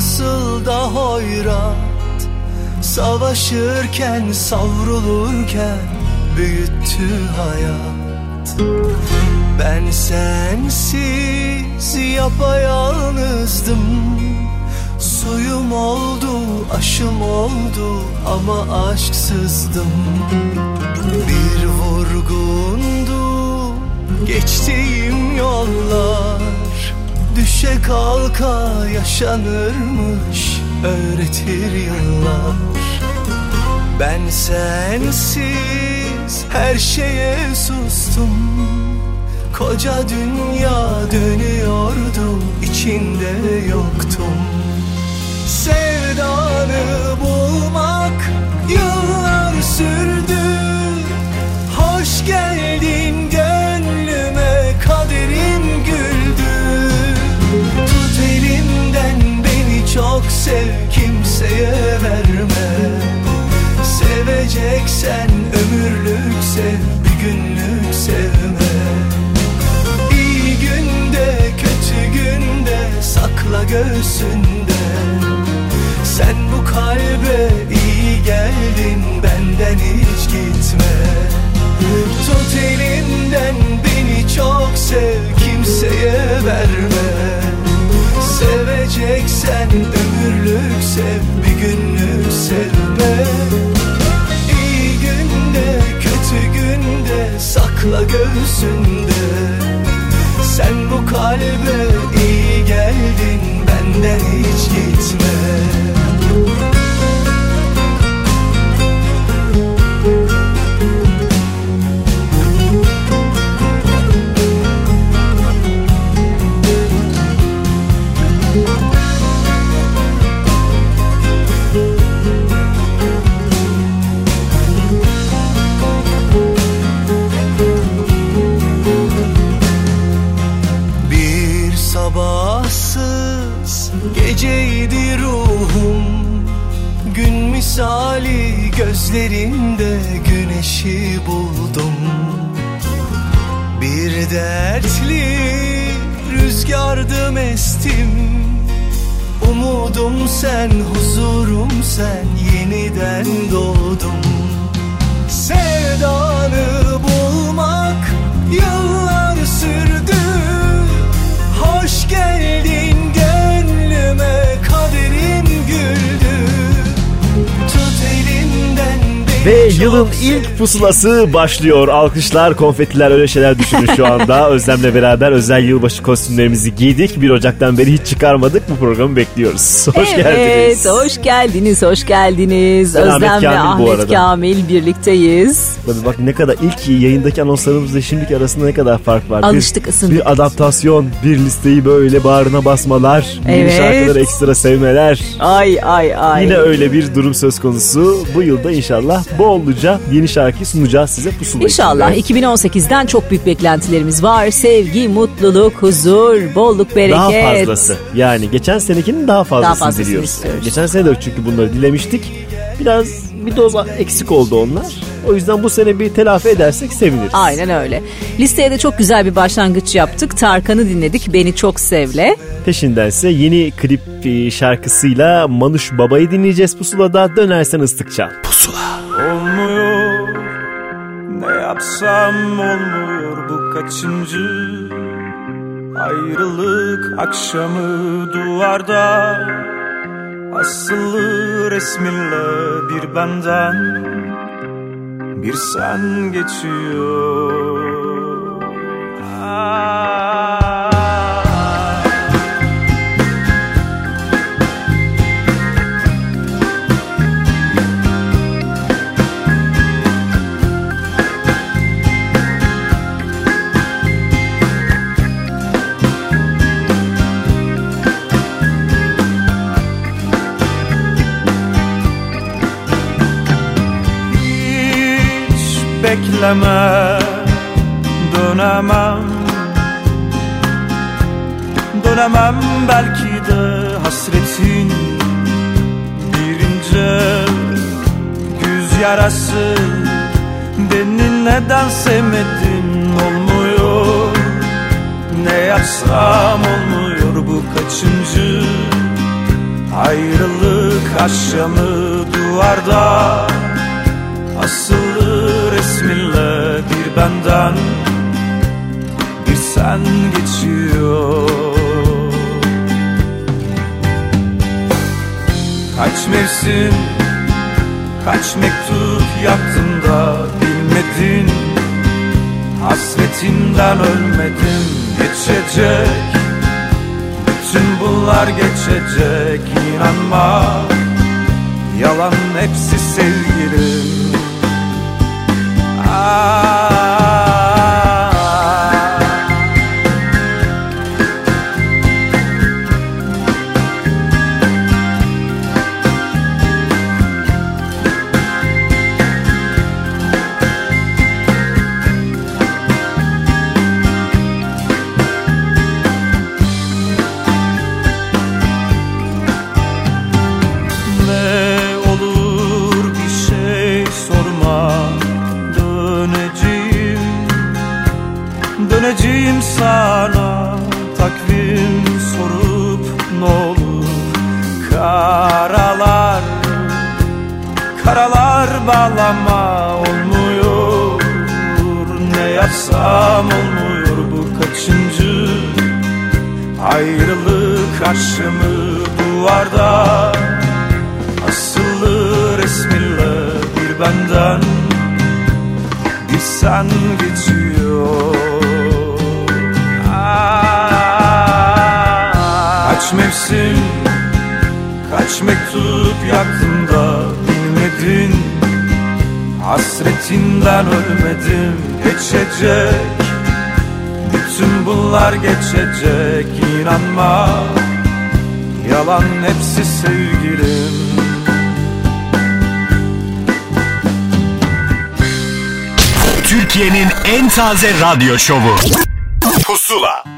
nasıl da hoyrat. Savaşırken savrulurken büyüttü hayat. Ben sensiz yapayalnızdım. Suyum oldu, aşım oldu ama aşksızdım. Bir vurgundu geçtiğim yollar Düşe kalka yaşanırmış öğretir yıllar. Ben sensiz her şeye sustum. Koca dünya dönüyordu içinde yoktum. Sevdanı bulmak yıllar sürdü. Hoş geldin gönlüme kaderim Tut elimden beni çok sev kimseye verme. Seveceksen ömürlük sev bir günlük sevme. İyi günde kötü günde sakla göğsünde. Sen bu kalbe iyi geldin benden hiç gitme. Tut elimden beni çok sev kimseye verme Seveceksen ömürlük sev bir günlük sevme. İyi günde kötü günde sakla göğsünde. Sen bu kalbe iyi geldin benden hiç gitme misali gözlerinde güneşi buldum. Bir dertli rüzgardım estim Umudum sen, huzurum sen Yeniden doğdum. Sevdanı bulmak yıllar sürdü. Hoş geldin Ve yılın ilk pusulası başlıyor. Alkışlar, konfetiler öyle şeyler düşünün şu anda. Özlem'le beraber özel yılbaşı kostümlerimizi giydik. 1 Ocak'tan beri hiç çıkarmadık. Bu programı bekliyoruz. Hoş evet, geldiniz. hoş geldiniz, hoş geldiniz. Ben Özlem Ahmet ve Kamil bu Ahmet. Kamil birlikteyiz. Tabii bak ne kadar ilk yayındaki anonslarımızla şimdiki arasında ne kadar fark var. Bir- Alıştık, ısındık. Bir adaptasyon, bir listeyi böyle bağrına basmalar, Evet. şarkıları ekstra sevmeler. Ay ay ay. Yine öyle bir durum söz konusu. Bu yılda inşallah bolluca yeni şarkı sunacağız size pusula İnşallah içinde. 2018'den çok büyük beklentilerimiz var. Sevgi, mutluluk, huzur, bolluk, bereket. Daha fazlası. Yani geçen senekinin daha fazlasını fazlasını diliyoruz. istiyoruz. Geçen sene de çünkü bunları dilemiştik. Biraz bir doz eksik oldu onlar. O yüzden bu sene bir telafi edersek seviniriz. Aynen öyle. Listeye de çok güzel bir başlangıç yaptık. Tarkan'ı dinledik. Beni çok sevle. Peşindense yeni klip e, şarkısıyla Manuş Baba'yı dinleyeceğiz pusulada. Dönersen ıslık çal. Olmuyor Ne yapsam olmuyor bu kaçıncı Ayrılık akşamı duvarda Asılı resminle bir benden Bir sen geçiyor Ah. Bekleme Dönemem. Dönemem belki de hasretin Bir ince güz yarası. Beni neden sevmedin olmuyor? Ne yapsam olmuyor bu kaçıncı Ayrılık akşamı duvarda? Asılı resminle bir benden Bir sen geçiyor. Kaç mevsim Kaç mektup yaptım da bilmedin? Hasretinden ölmedim geçecek. Bütün bunlar geçecek inanma. Yalan hepsi sevgilim Aa. Ayrılık aşımı duvarda. Asılı resminle bir benden Bir sen geçiyor. Kaç mevsim Kaç mektup yaktım da bilmedin. Hasretinden ölmedim geçecek. Bütün bunlar geçecek inanma Yalan hepsi sevgilim Türkiye'nin en taze radyo şovu. Pusula.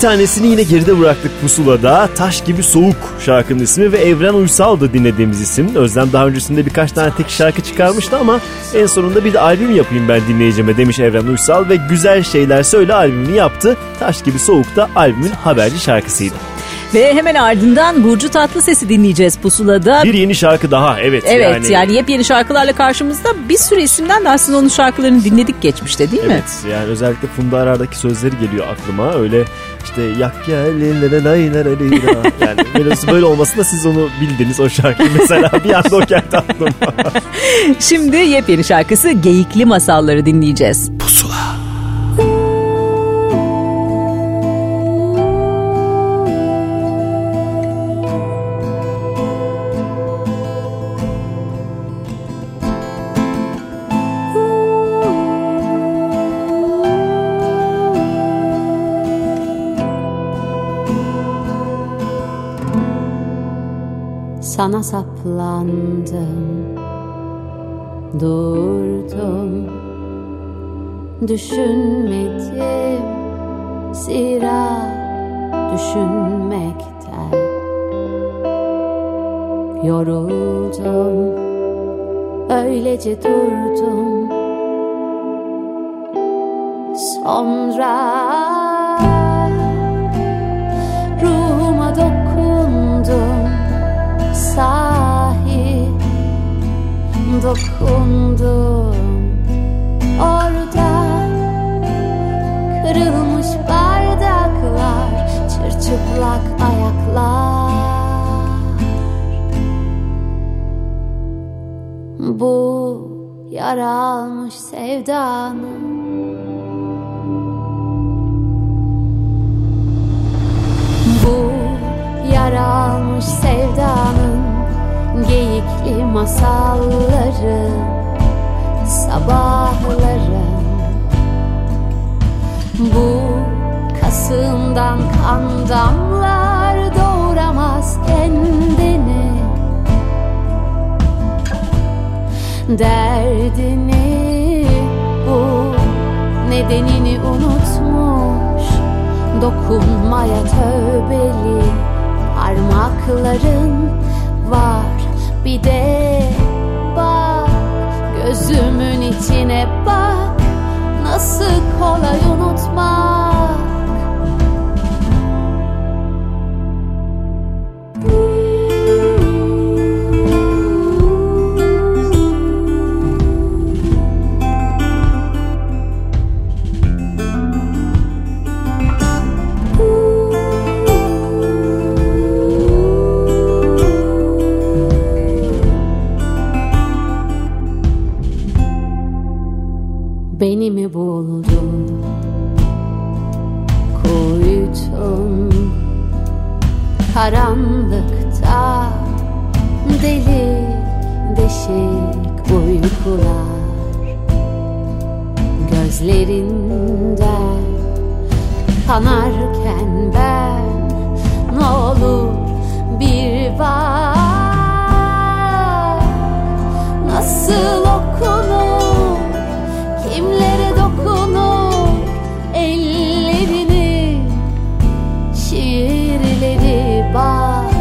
Tanesini yine geride bıraktık pusulada. Taş gibi soğuk şarkının ismi ve Evren Uysal da dinlediğimiz isim. Özlem daha öncesinde birkaç tane tek şarkı çıkarmıştı ama en sonunda bir de albüm yapayım ben dinleyicime demiş Evren Uysal ve Güzel Şeyler Söyle albümünü yaptı. Taş gibi soğuk da albümün haberci şarkısıydı. Ve hemen ardından Burcu Tatlıses'i dinleyeceğiz Pusula'da. Bir yeni şarkı daha evet. Evet yani... yepyeni şarkılarla karşımızda bir sürü isimden de aslında onun şarkılarını dinledik geçmişte değil mi? Evet yani özellikle Funda Arar'daki sözleri geliyor aklıma. Öyle işte yak gel yani melodisi böyle olmasında siz onu bildiniz o şarkıyı mesela bir anda o geldi aklıma. Şimdi yepyeni şarkısı Geyikli Masalları dinleyeceğiz. Pusula. Sana saplandım. Durdum. Düşünmedim. Zira düşünmekten Yoruldum. Öylece durdum. Sonra sahi dokundum. Orada kırılmış bardaklar Çırçıplak ayaklar. Bu yara almış sevdanın Bu yara almış sevdanın Geyikli masalları Sabahların Bu kasından kan damlar Doğuramaz kendini. Derdini bu Nedenini unutmuş Dokunmaya tövbeli Parmakların var bir de bak Gözümün içine bak. Nasıl kolay unutmak Beni mi buldun? Kuytun Karanlıkta Delik deşik uykular. Gözlerinden Kanarken ben Ne olur bir bak. Nasıl okunur Kimlere dokunur ellerini Şiirleri bak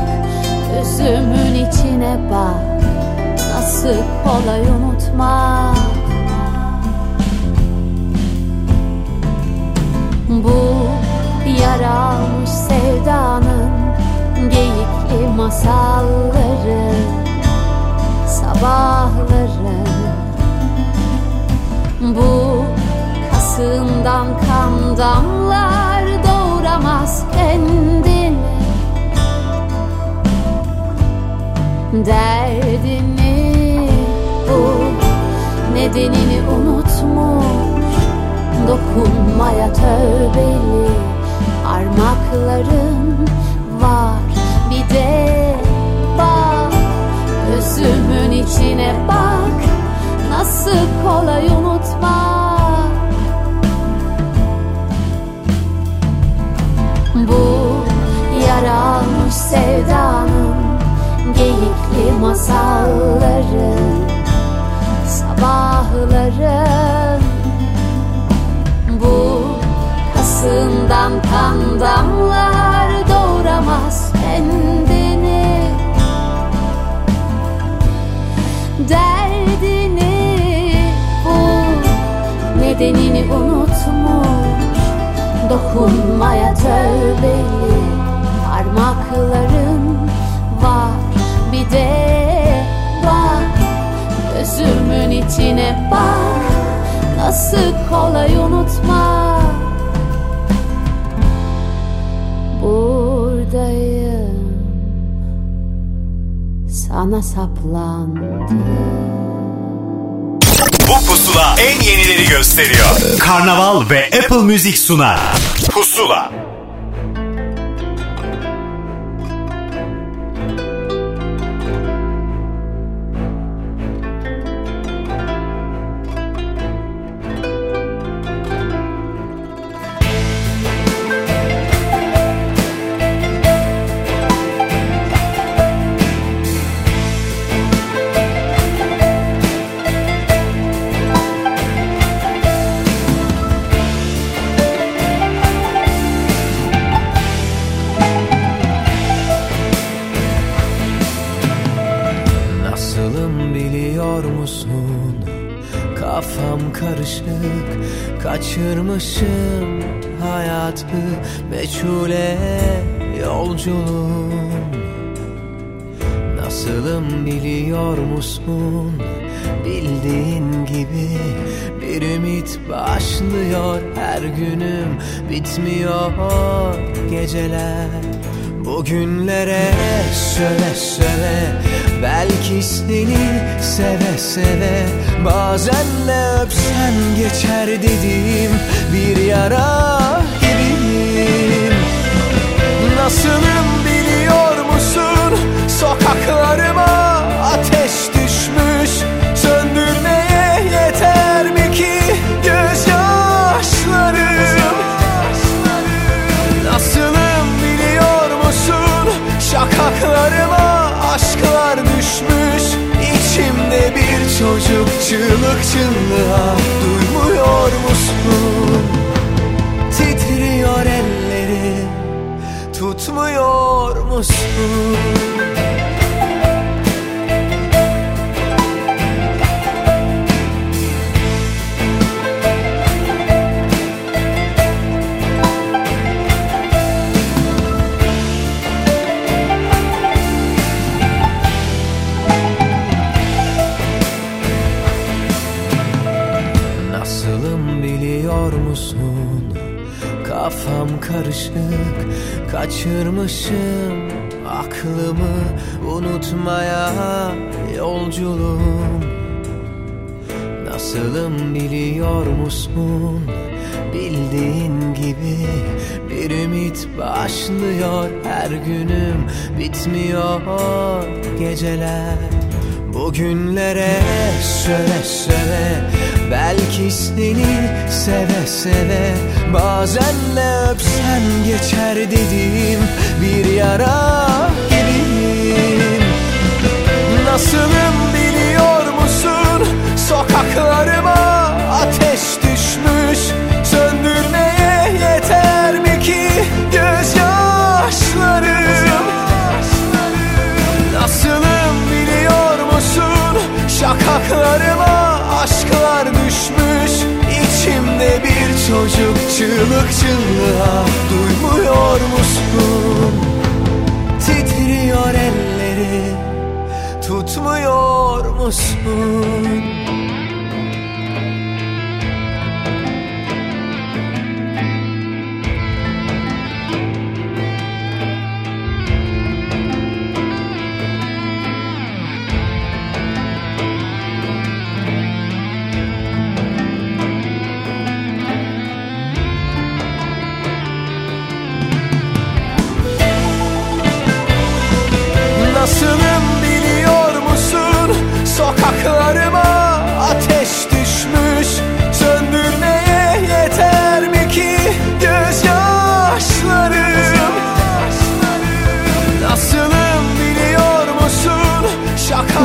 Gözümün içine bak. Nasıl kolay unutmak. Bu yaralmış sevdanın Geyikli masalları Sabahları bu kasından kan damlar doğuramaz kendini Derdini bu nedenini unutmuş Dokunmaya tövbeli parmakların var. Bir de bak gözümün içine bak Nasıl kolay unut Bu yaralmış sevdanın Geyikli masalların Sabahların Bu kasından kan damlar Doğuramaz kendini. Derdini bul Nedenini unutmuş Dokunmaya tövbeli Parmakların var. Bir de bak Gözümün içine bak. Nasıl kolay unutma Buradayım. Sana saplandım pusula en yenileri gösteriyor. Karnaval ve Apple Müzik sunar. Pusula. Günüm bitmiyor geceler Bugünlere söve söve Belki seni seve seve Bazen de öpsen geçer dediğim Bir yara gibiyim Nasılım biliyor musun? Sokaklarıma çığlık çığlığa Duymuyor musun? Titriyor ellerim Tutmuyor musun? Karışık Kaçırmışım aklımı. Unutmaya yolculuğum. Nasılım biliyor musun? Bildiğin gibi bir ümit başlıyor. Her günüm bitmiyor geceler. Bugünlere söve söve Belki seni seve seve Bazen de öpsen geçer dediğim Bir yara gibiyim Nasılım biliyor musun? Sokaklarıma ateş düşmüş Söndürmeye yeter mi ki gözyaşlarım? Nasılım biliyor musun? Şakaklarıma çocuk çığlık çığlığa Duymuyor musun? Titriyor elleri Tutmuyor musun?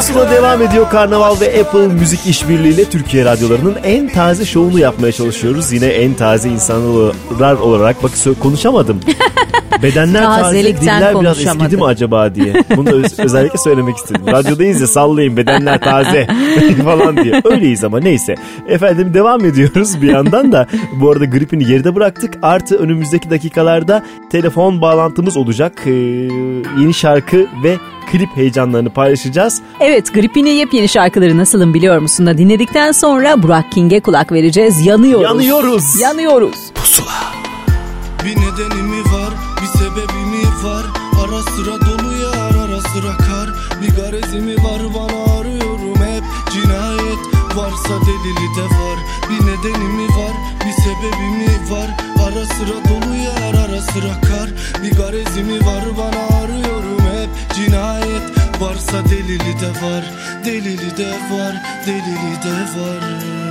Pusula devam ediyor. Karnaval ve Apple Müzik işbirliğiyle Türkiye radyolarının en taze şovunu yapmaya çalışıyoruz. Yine en taze insanlar olarak bak konuşamadım. Bedenler taze, diller biraz eskidi mi acaba diye. Bunu da öz- özellikle söylemek istedim. Radyodayız ya sallayın bedenler taze falan diye. Öyleyiz ama neyse. Efendim devam ediyoruz bir yandan da. Bu arada gripini geride bıraktık. Artı önümüzdeki dakikalarda telefon bağlantımız olacak. Ee, yeni şarkı ve klip heyecanlarını paylaşacağız. Evet Gripin'in yepyeni şarkıları nasılım biliyor musun da dinledikten sonra Burak King'e kulak vereceğiz. Yanıyoruz. Yanıyoruz. Yanıyoruz. Bir nedeni mi var sıra dolu yağar ara sıra kar. Bir garezi mi var bana arıyorum hep. Cinayet varsa delili de var. Bir nedeni mi var bir sebebi mi var? Ara sıra dolu yağar ara sıra kar. Bir garezi mi var bana arıyorum hep. Cinayet varsa delili de var. Delili de var delili de var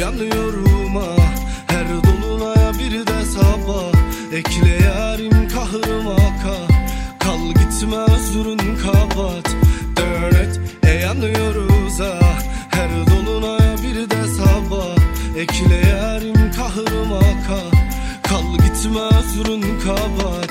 Yanıyorum ah her dolunaya bir de sabah. Ekle yarim kahrıma ka Kal gitme özrün kabat. Dönet e yanıyoruz ah her dolunaya bir de sabah. Ekle yarim kahrıma ka Kal gitme özrün kabat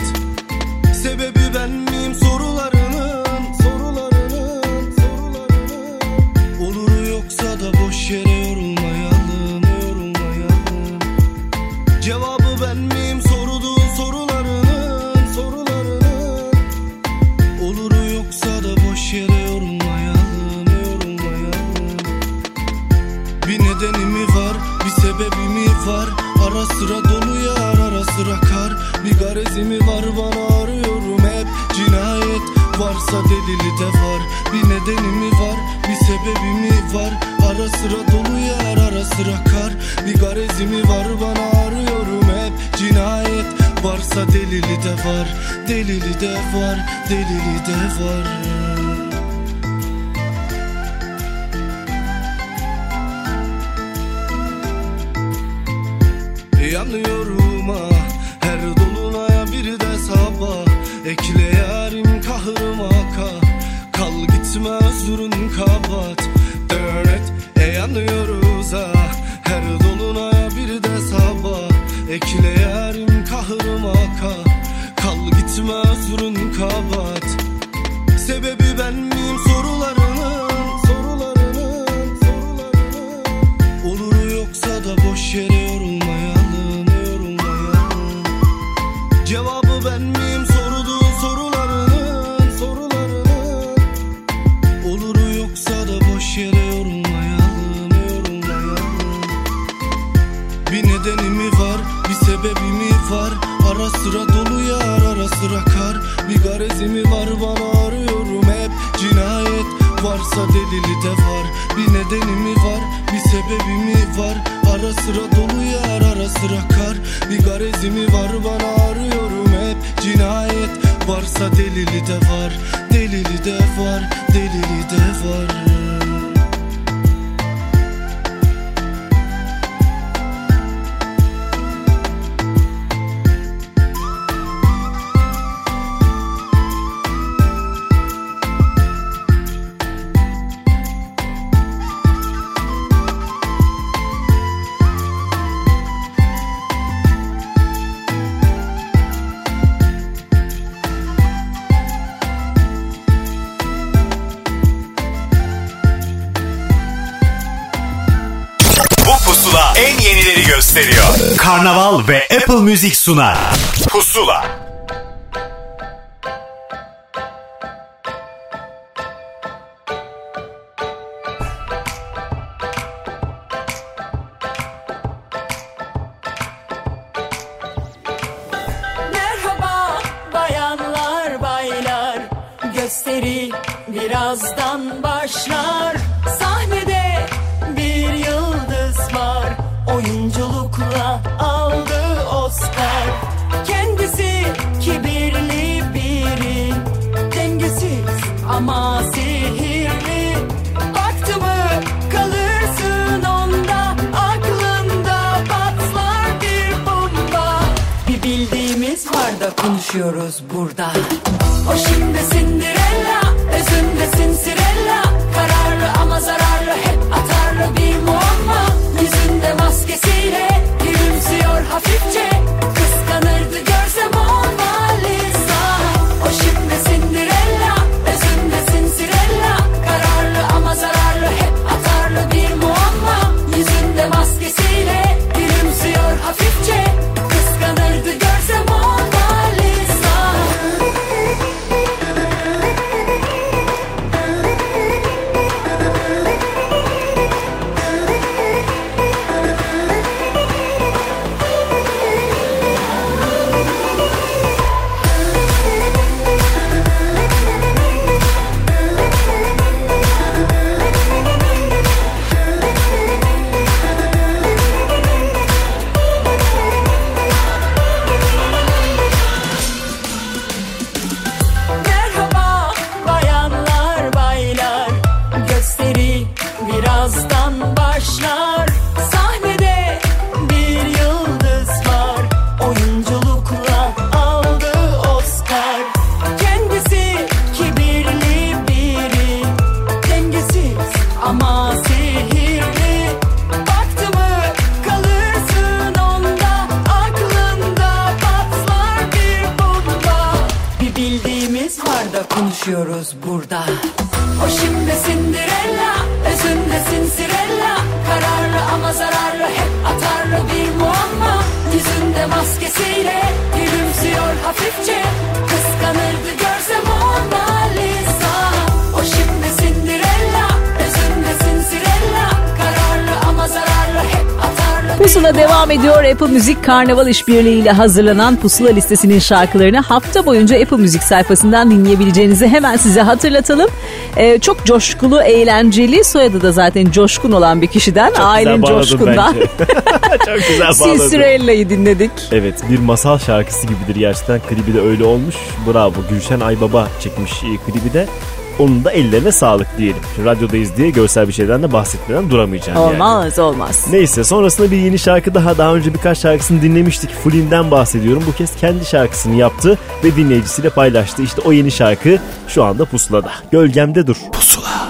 var, delili de var Müzik sunar. Pusula. Ama sihirli kalırsın onda Aklında patlar bir bomba. Bir bildiğimiz var da konuşuyoruz burada. O şimdi Cinderella özünde Cinderella Kararlı ama zararlı hep atarlı bir muamma. Yüzünde maskesiyle gülümsüyor hafifçe. Kıskanırdı görsün Pusula devam ediyor. Apple Müzik Karnaval İşbirliği ile hazırlanan Pusula listesinin şarkılarını hafta boyunca Apple Müzik sayfasından dinleyebileceğinizi hemen size hatırlatalım. Ee, çok coşkulu, eğlenceli, soyadı da zaten coşkun olan bir kişiden. Çok bağladın Coşkun'dan. Çok güzel bağladın. Silsirella'yı dinledik. Evet bir masal şarkısı gibidir gerçekten. Klibi de öyle olmuş. Bravo. Gülşen Aybaba çekmiş e, klibi de. Onun da ellerine sağlık diyelim. Şimdi radyodayız diye görsel bir şeyden de bahsetmeden duramayacağım yani. Olmaz olmaz. Neyse sonrasında bir yeni şarkı daha daha önce birkaç şarkısını dinlemiştik. Fulin'den bahsediyorum. Bu kez kendi şarkısını yaptı ve dinleyicisiyle paylaştı. İşte o yeni şarkı şu anda pusulada. Gölgemde dur. Pusula.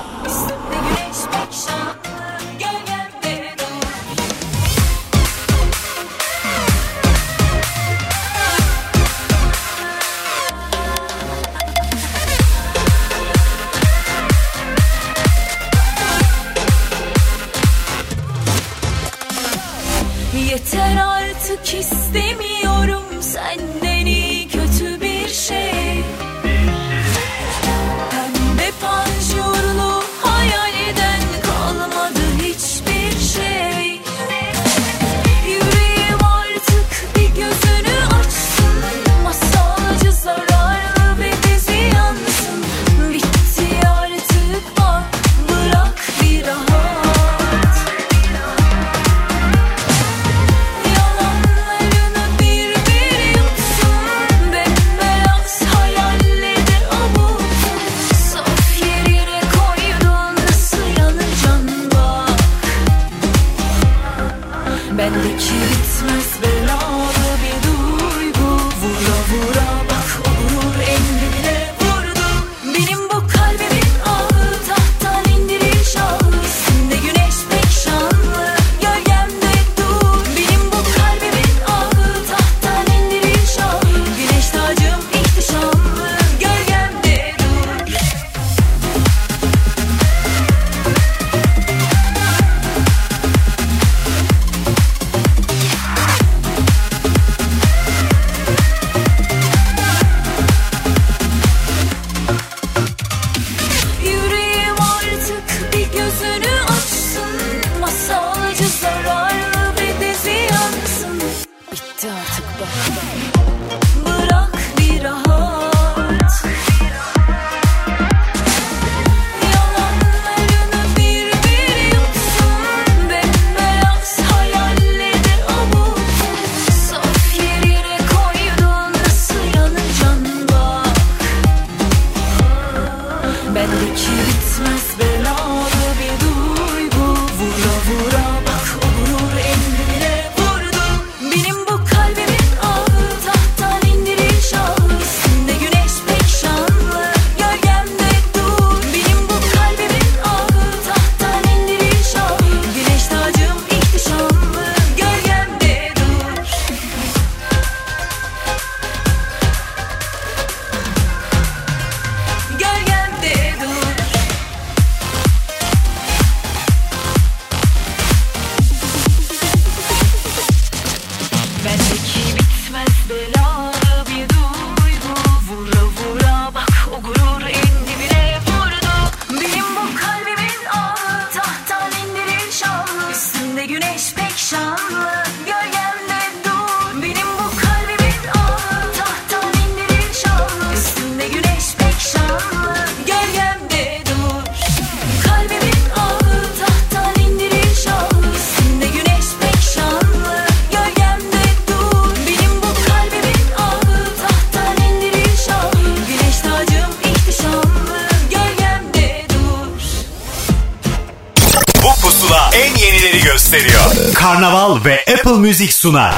Music sunar.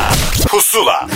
Pusula.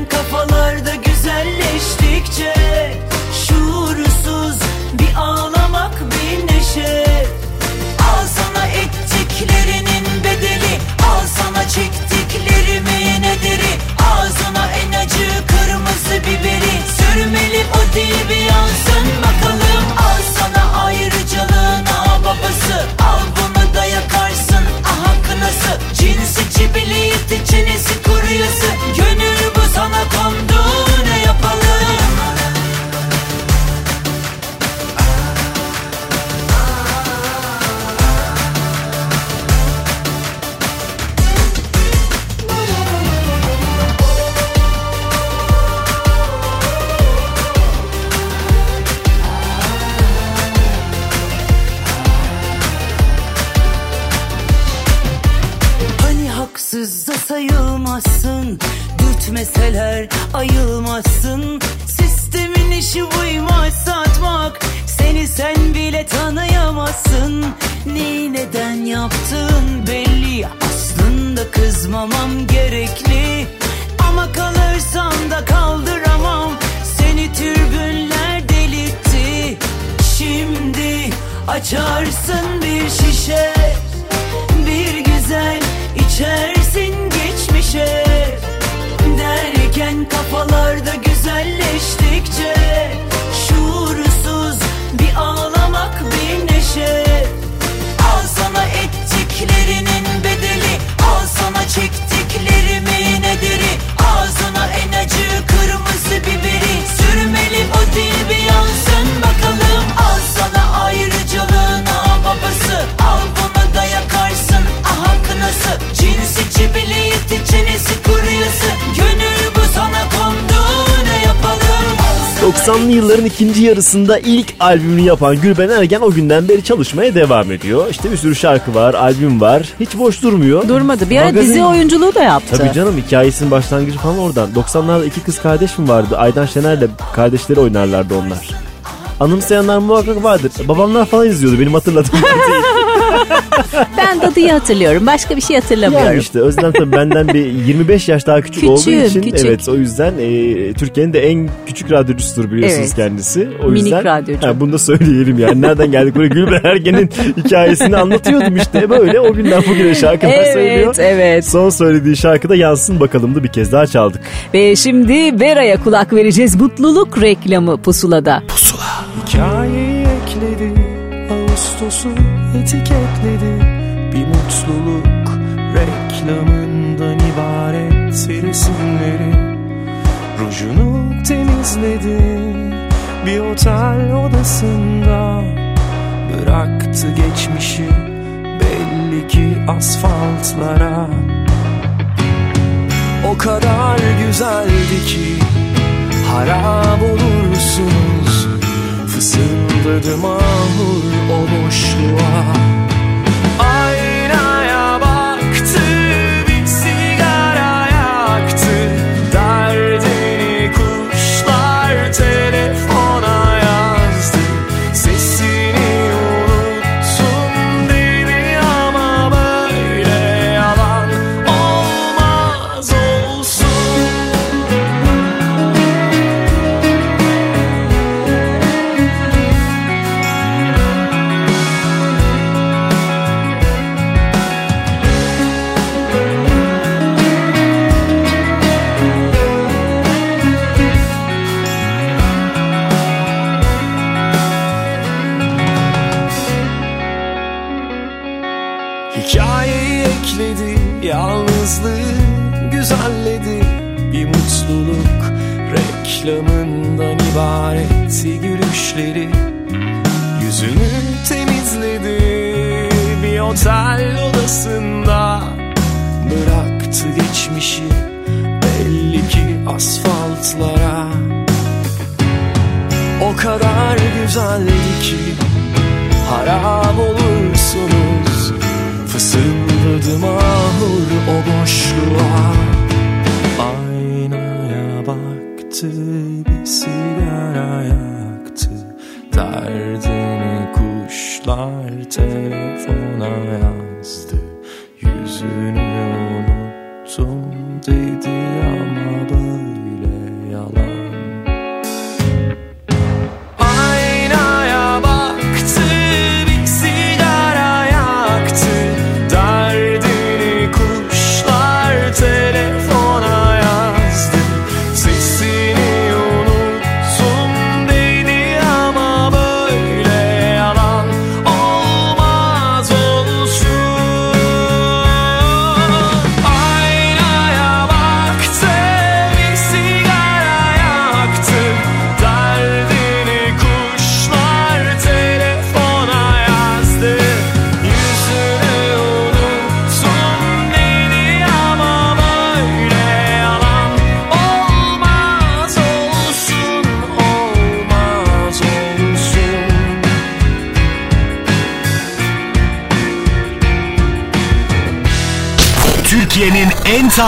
Derken kafalarda güzelleştikçe Şuursuz bir ağlamak bir neşe. Al sana ettiklerinin bedeli Al sana çektiklerimin ederi Ağzına en acı kırmızı biberi Sürmeli o dil bir yansın. Bakalım Gönül ikinci yarısında ilk albümünü yapan Gülben Ergen o günden beri çalışmaya devam ediyor. İşte bir sürü şarkı var, albüm var. Hiç boş durmuyor. Durmadı. Bir ara Magazin- dizi oyunculuğu da yaptı. Tabii canım hikayesinin başlangıcı falan oradan. 90'larda iki kız kardeş mi vardı? Aydan Şener'le kardeşleri oynarlardı onlar. Anımsayanlar muhakkak vardır. Babamlar falan izliyordu benim hatırladığım. Ben Dadı'yı hatırlıyorum. Başka bir şey hatırlamıyorum. Yani işte Özlem tabii benden bir 25 yaş daha küçük Küçüğüm, olduğu için küçük. evet o yüzden e, Türkiye'nin de en küçük radyocusudur biliyorsunuz Evet. kendisi. O Minik yüzden, radyocu. Ha, bunu da söyleyelim yani. Nereden geldik buraya Gülben Ergen'in hikayesini anlatıyordum işte böyle o günden bugüne şarkılar Evet, söylüyor. evet. Son söylediği şarkıda yansın bakalımdı bir kez daha çaldık. Ve şimdi Vera'ya kulak vereceğiz. Mutluluk reklamı pusulada. Hikayeyi ekledi Ağustos'u etiketledi temizledi Bir otel odasında Bıraktı geçmişi belli ki asfaltlara. O kadar güzeldi ki harap olursunuz. Fısıldadı mahur o boşluğa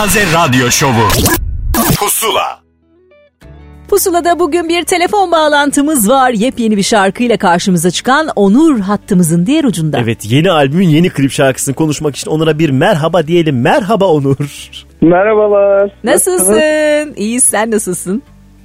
en taze radyo şovu. Pusula. Pusula'da bugün bir telefon bağlantımız var. Yepyeni bir şarkıyla karşımıza çıkan Onur hattımızın diğer ucunda. Evet yeni albümün yeni klip şarkısını konuşmak için Onur'a bir merhaba diyelim. Merhaba Onur. Merhabalar. Nasılsın? İyi sen nasılsın?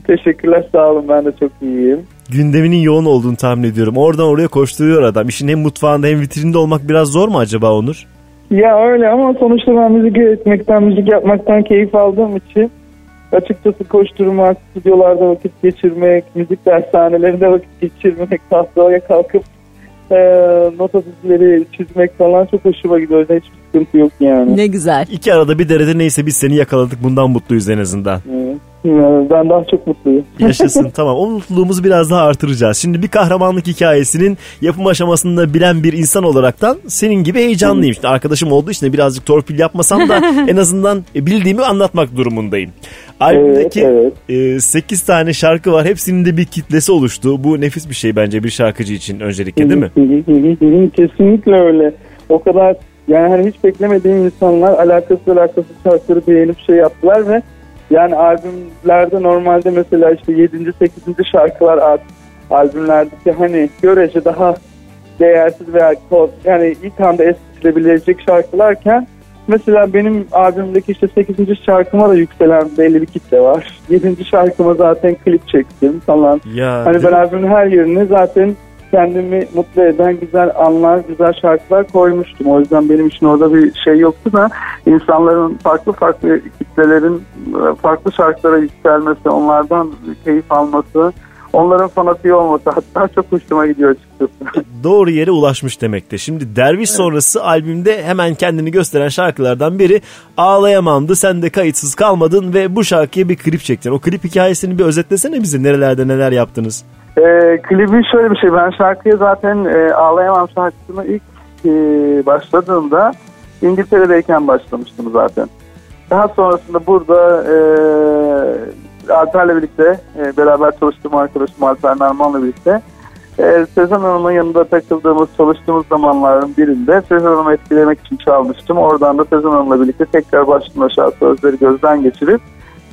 Teşekkürler sağ olun ben de çok iyiyim. Gündeminin yoğun olduğunu tahmin ediyorum. Oradan oraya koşturuyor adam. İşin hem mutfağında hem vitrinde olmak biraz zor mu acaba Onur? Ya öyle ama sonuçta ben müzik üretmekten, müzik yapmaktan keyif aldığım için açıkçası koşturmak, stüdyolarda vakit geçirmek, müzik dershanelerinde vakit geçirmek, tahtaya kalkıp e, nota dizileri çizmek falan çok hoşuma gidiyor. O yüzden hiçbir sıkıntı yok yani. Ne güzel. İki arada bir derede neyse biz seni yakaladık. Bundan mutluyuz en azından. Evet. Yani Ben daha çok mutluyum. Yaşasın tamam. O mutluluğumuzu biraz daha artıracağız. Şimdi bir kahramanlık hikayesinin yapım aşamasında bilen bir insan olaraktan senin gibi heyecanlıyım. Şimdi arkadaşım olduğu için de birazcık torpil yapmasam da en azından bildiğimi anlatmak durumundayım. Albümdeki Evet, evet. 8 tane şarkı var. Hepsinin de bir kitlesi oluştu. Bu nefis bir şey bence bir şarkıcı için öncelikle değil mi? Kesinlikle öyle. O kadar yani hani hiç beklemediğim insanlar alakasız alakasız şarkıları beğenip şey yaptılar ve yani albümlerde normalde mesela işte 7. 8. şarkılar al- albümlerdeki hani görece daha değersiz veya yani ilk anda es geçilebilecek şarkılarken mesela benim albümdeki işte 8. şarkıma da yükselen belli bir kitle var. 7. şarkıma zaten klip çektim falan. Ya, Hani ben albümün her yerine zaten kendimi mutlu eden güzel anlar, güzel şarkılar koymuştum. O yüzden benim için orada bir şey yoktu da insanların farklı farklı kitlelerin e, farklı şarkılara yükselmesi, onlardan keyif alması, onların fanatiği olması hatta çok hoşuma gidiyor açıkçası. doğru yere ulaşmış demektir. Şimdi Derviş sonrası albümde hemen kendini gösteren şarkılardan biri Ağlayamamdı sen de kayıtsız kalmadın ve bu şarkıya bir klip çektin. O klip hikayesini bir özetlesene bize nerelerde neler yaptınız. E, klibi şöyle bir şey. Ben şarkıya zaten e, Ağlayamam şarkısını ilk e, başladığımda İngiltere'deyken başlamıştım zaten. Daha sonrasında burada e, Alper'le birlikte e, beraber çalıştığım arkadaşım Alper Narman'la birlikte e, Sezen Hanım'ın yanında takıldığımız çalıştığımız zamanların birinde Sezen Hanım'ı etkilemek için çalmıştım. Oradan da Sezen Hanım'la birlikte tekrar baştan aşağı sözleri gözden geçirip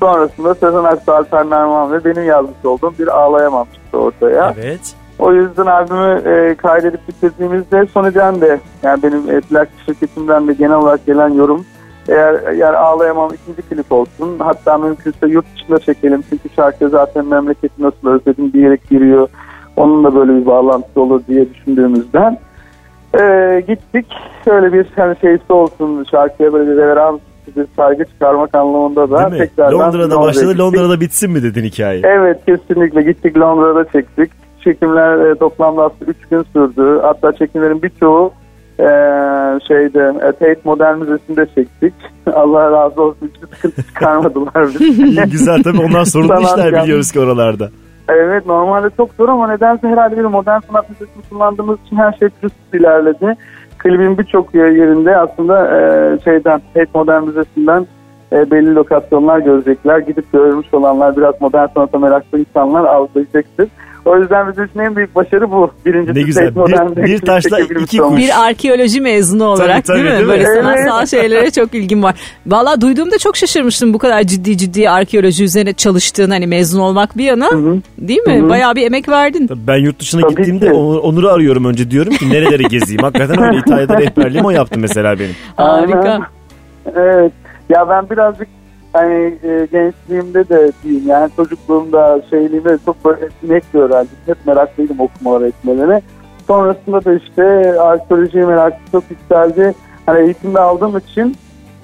sonrasında Sezen Aksu, Alper Narman ve benim yazmış olduğum bir Ağlayamam çıktı ortaya. Evet. O yüzden albümü e, kaydedip bitirdiğimizde Sony'den de yani benim e, plak şirketimden de genel olarak gelen yorum eğer, eğer ağlayamam ikinci klip olsun hatta mümkünse yurt dışında çekelim çünkü şarkı zaten memleketi nasıl özledim diyerek giriyor onunla böyle bir bağlantısı olur diye düşündüğümüzden e, gittik şöyle bir hani şeysi olsun şarkıya böyle bir reverans bir saygı çıkarmak anlamında da tekrardan Londra'da başladı gittik. Londra'da bitsin mi dedin hikaye? Evet kesinlikle gittik Londra'da çektik. Çekimler e, toplamda aslında 3 gün sürdü. Hatta çekimlerin birçoğu e, şeyde e, Tate Modern Müzesi'nde çektik. Allah razı olsun hiçbir sıkıntı çıkarmadılar bizi. Güzel tabii onlar sorunlu Sanat işler yani. biliyoruz ki oralarda. Evet normalde çok zor ama nedense herhalde bir modern sanat müzesini kullandığımız için her şey pürüzsüz ilerledi. Klibin birçok yerinde aslında e, şeyden Tate Modern Müzesi'nden e, belli lokasyonlar görecekler. Gidip görmüş olanlar biraz modern sanata meraklı insanlar algılayacaktır. O yüzden bizim için en büyük başarı bu. Birincisi Ne güzel. Bir- bir taşla iki kuş. Bir arkeoloji mezunu olarak tabii, değil mi? değil mi? Böyle Evet. sanatsal şeylere çok ilgim var. Valla duyduğumda çok şaşırmıştım bu kadar ciddi ciddi arkeoloji üzerine çalıştığın hani mezun olmak bir yana. Değil mi? Bayağı bir emek verdin. Tabii Ben yurt dışına Tabii gittiğimde ki. Onur'u arıyorum önce diyorum ki nereleri gezeyim. Hakikaten öyle İtalya'da rehberliğimi o yaptı mesela benim. Harika. Aynen. Evet. Ya ben birazcık hani e, gençliğimde de diyeyim yani çocukluğumda şeyliğimde de çok böyle sinek bir öğrenciydim. Hep meraklıydım okumalara etmelerine. Sonrasında da işte arkeolojiye merakım çok yükseldi. Hani eğitimde aldığım için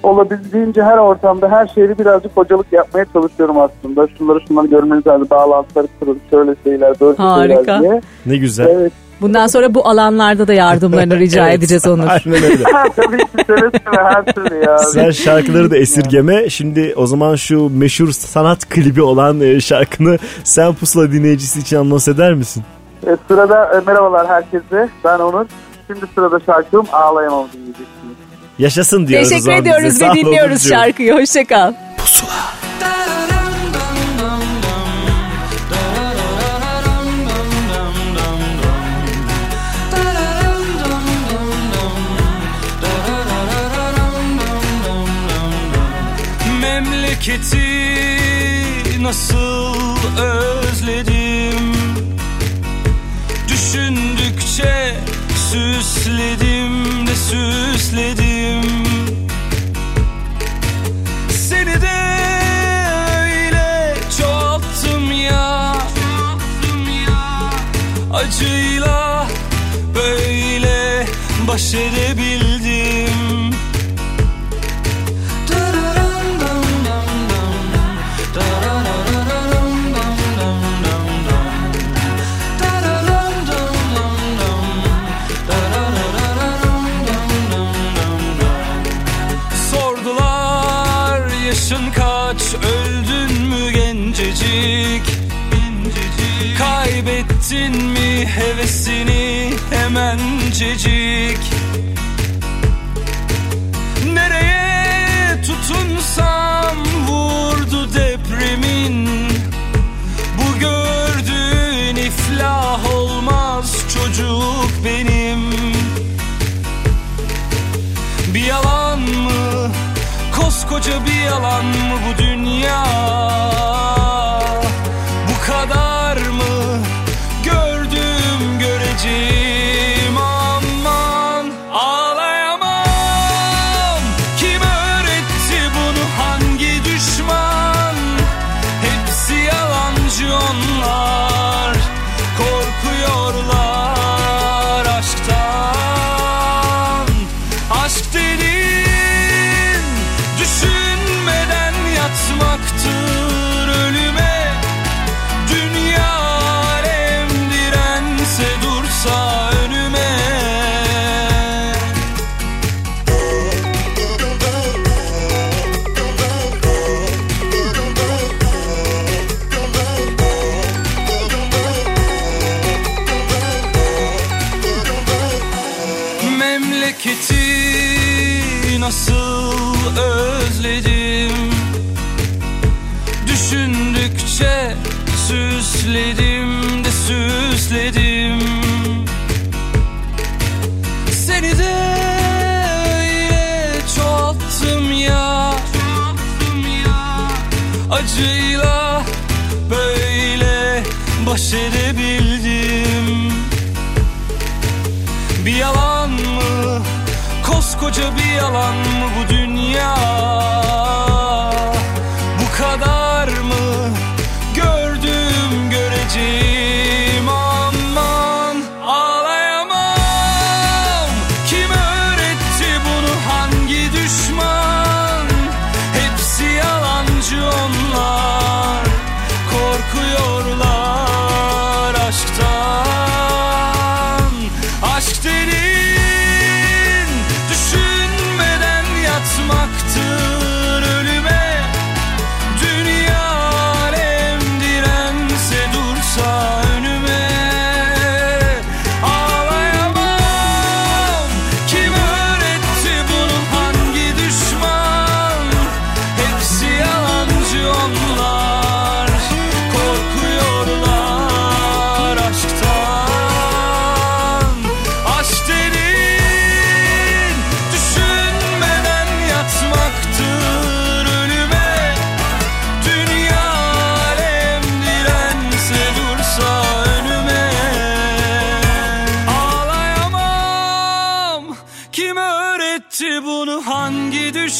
olabildiğince her ortamda her şeyi birazcık hocalık yapmaya çalışıyorum aslında. Şunları şunları görmeniz lazım. Bağlantıları kurun. Şöyle şeyler, böyle Harika. şeyler diye. Ne güzel. Evet. Bundan sonra bu alanlarda da yardımlarını rica Evet. edeceğiz Onur. Aynen öyle. Tabii ki seve seve her türlü ya. Sen şarkıları da esirgeme. Şimdi o zaman şu meşhur sanat klibi olan e, şarkını sen pusula dinleyicisi için anons eder misin? E, sırada e, merhabalar herkese. Ben Onur. Şimdi sırada şarkım Ağlayamam dinleyeceksiniz. Yaşasın diyoruz Teşekkür ediyoruz ve dinliyoruz şarkıyı. Hoşçakal. Memleketi nasıl özledim? Düşündükçe süsledim de süsledim. Seni de öyle çoğalttım ya. Acıyla böyle baş edebildim hevesini hemencecik Nereye tutunsam vurdu depremin. Bu gördüğün iflah olmaz çocuk benim. Bir yalan mı? Koskoca bir yalan mı bu dünya yalan mı bu dünya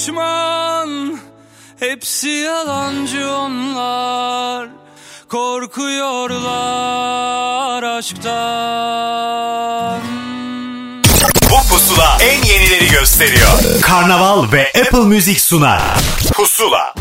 düşman Hepsi yalancı onlar Korkuyorlar aşktan Bu pusula en yenileri gösteriyor. Karnaval ve Apple Müzik sunar. Pusula.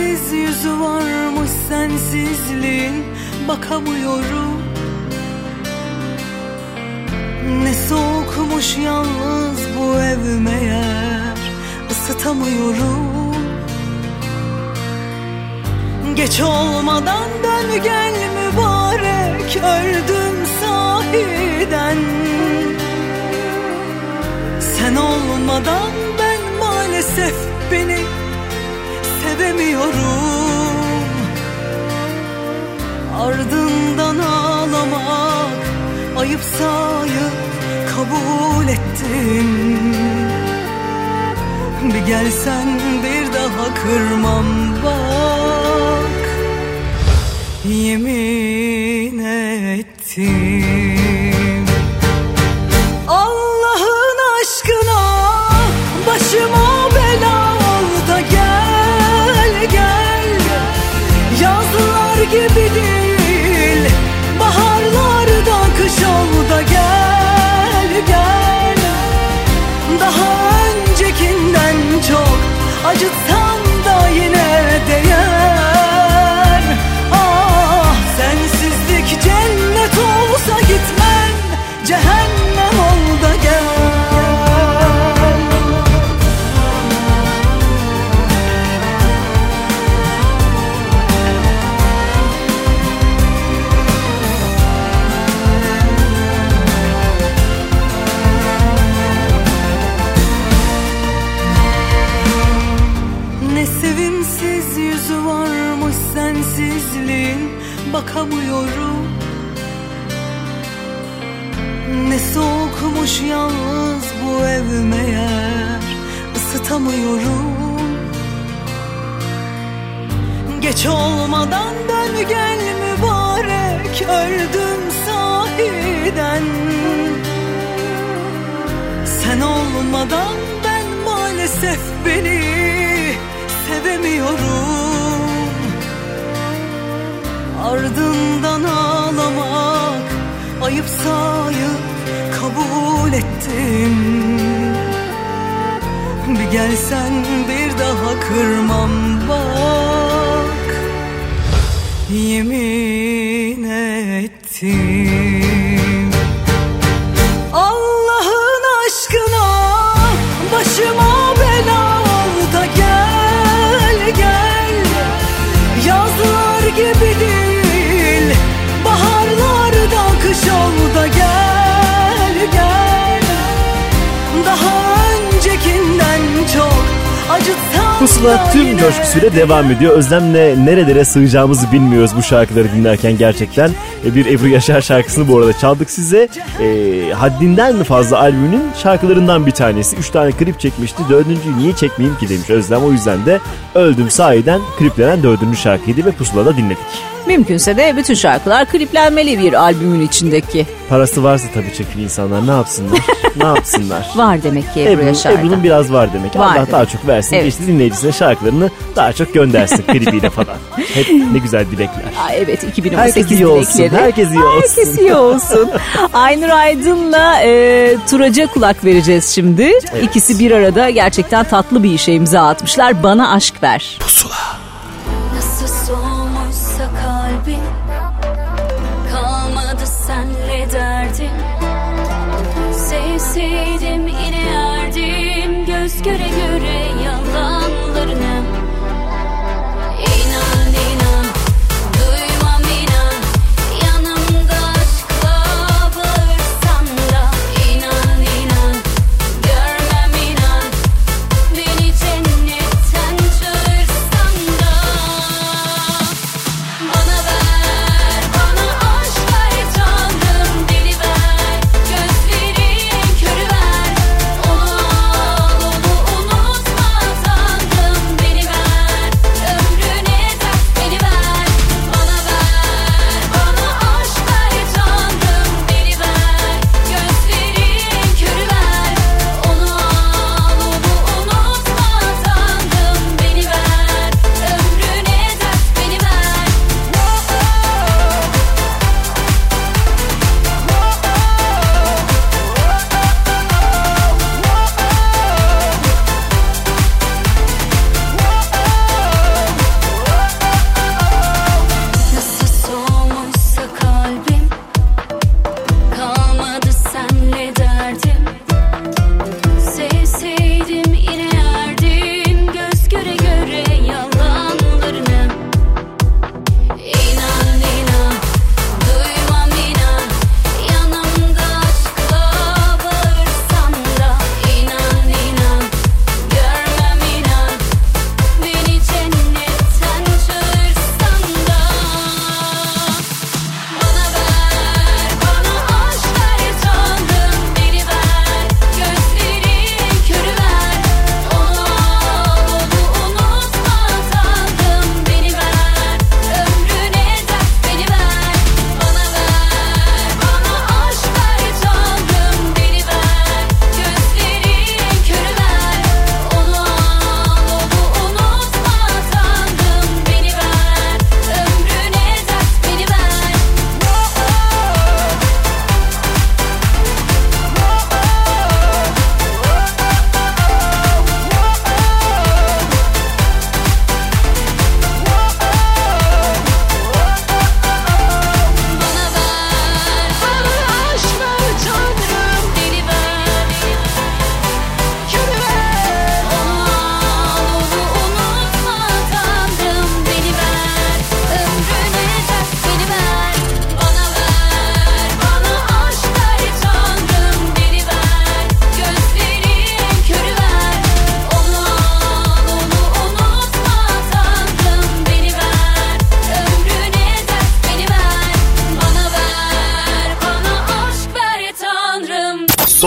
Sevimsiz yüzü varmış sensizliğin Bakamıyorum. Ne soğukmuş yalnız bu ev meğer Isıtamıyorum Geç olmadan dön gel mübarek Öldüm sahiden. Sen olmadan ben maalesef beni sevemiyorum Ardından ağlamak ayıp sayıp kabul ettim. Bir gelsen bir daha kırmam bak. Yemin ettim Geç olmadan dön gel mübarek Öldüm sahiden. Sen olmadan ben maalesef beni sevemiyorum. Ardından ağlamak ayıp sayıp kabul ettim. Bir gelsen bir daha kırmam bak Yemin ettim Pusula tüm coşkusuyla devam ediyor. Özlem'le nerelere sığacağımızı bilmiyoruz bu şarkıları dinlerken gerçekten. E, Bir Ebru Yaşar şarkısını bu arada çaldık size. E, haddinden fazla albümünün şarkılarından bir tanesi. Üç tane klip çekmişti. Dördüncüyü niye çekmeyeyim ki demiş Özlem. O yüzden de Öldüm Sahiden kliplenen dördüncü şarkıydı ve Pusula'da dinledik. Mümkünse de bütün şarkılar kliplenmeli bir albümün içindeki. Parası varsa tabii çekin insanlar ne yapsınlar? ne yapsınlar? Var demek ki Ebru Ebru, Yaşar'da. Ebru'nun biraz var demek. Var Allah demek. daha çok versin. Evet. İşte dinleyicisine şarkılarını daha çok göndersin klibiyle falan. Hep ne güzel dilekler. Aa, evet 2018 Herkes iyi olsun. Dilekleri. Herkes iyi olsun. Herkes iyi olsun. Aynur Aydın'la e, Turaca kulak vereceğiz şimdi. İkisi bir arada gerçekten tatlı bir işe imza atmışlar. Bana aşk ver. Nasıl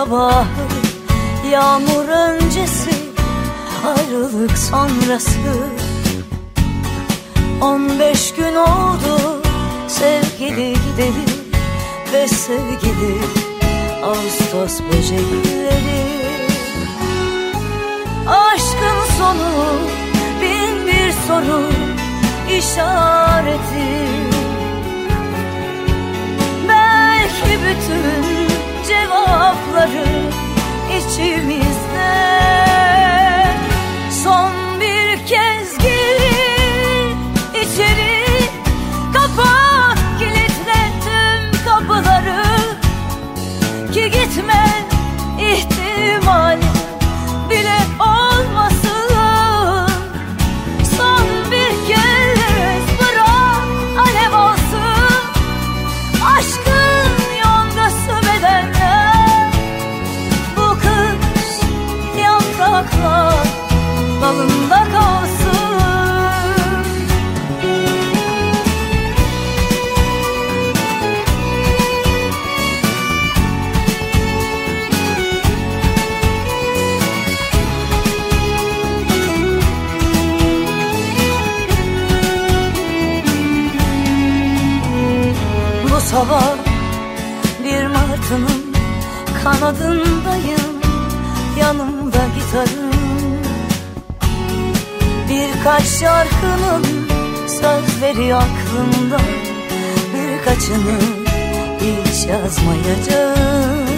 Sabahı Yağmur öncesi ayrılık sonrası. 15 gün oldu sevgili gideli ve sevgili Ağustos böcekleri. Aşkın sonu bin bir soru işareti. Belki bütün cevapları içimizde sabah bir martının kanadındayım. Yanımda gitarım Birkaç şarkının sözleri aklımda. Birkaçını hiç yazmayacağım.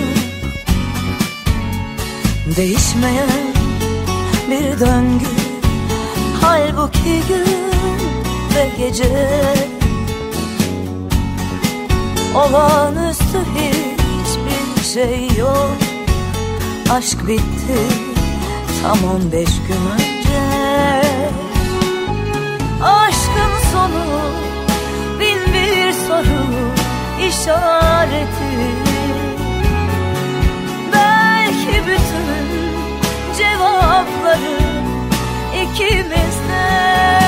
Değişmeyen bir döngü. Halbuki gün ve gece Olağanüstü hiçbir şey yok. Aşk bitti tam 15 gün önce. Aşkın sonu bin bir soru işareti. Belki bütün cevapları ikimizde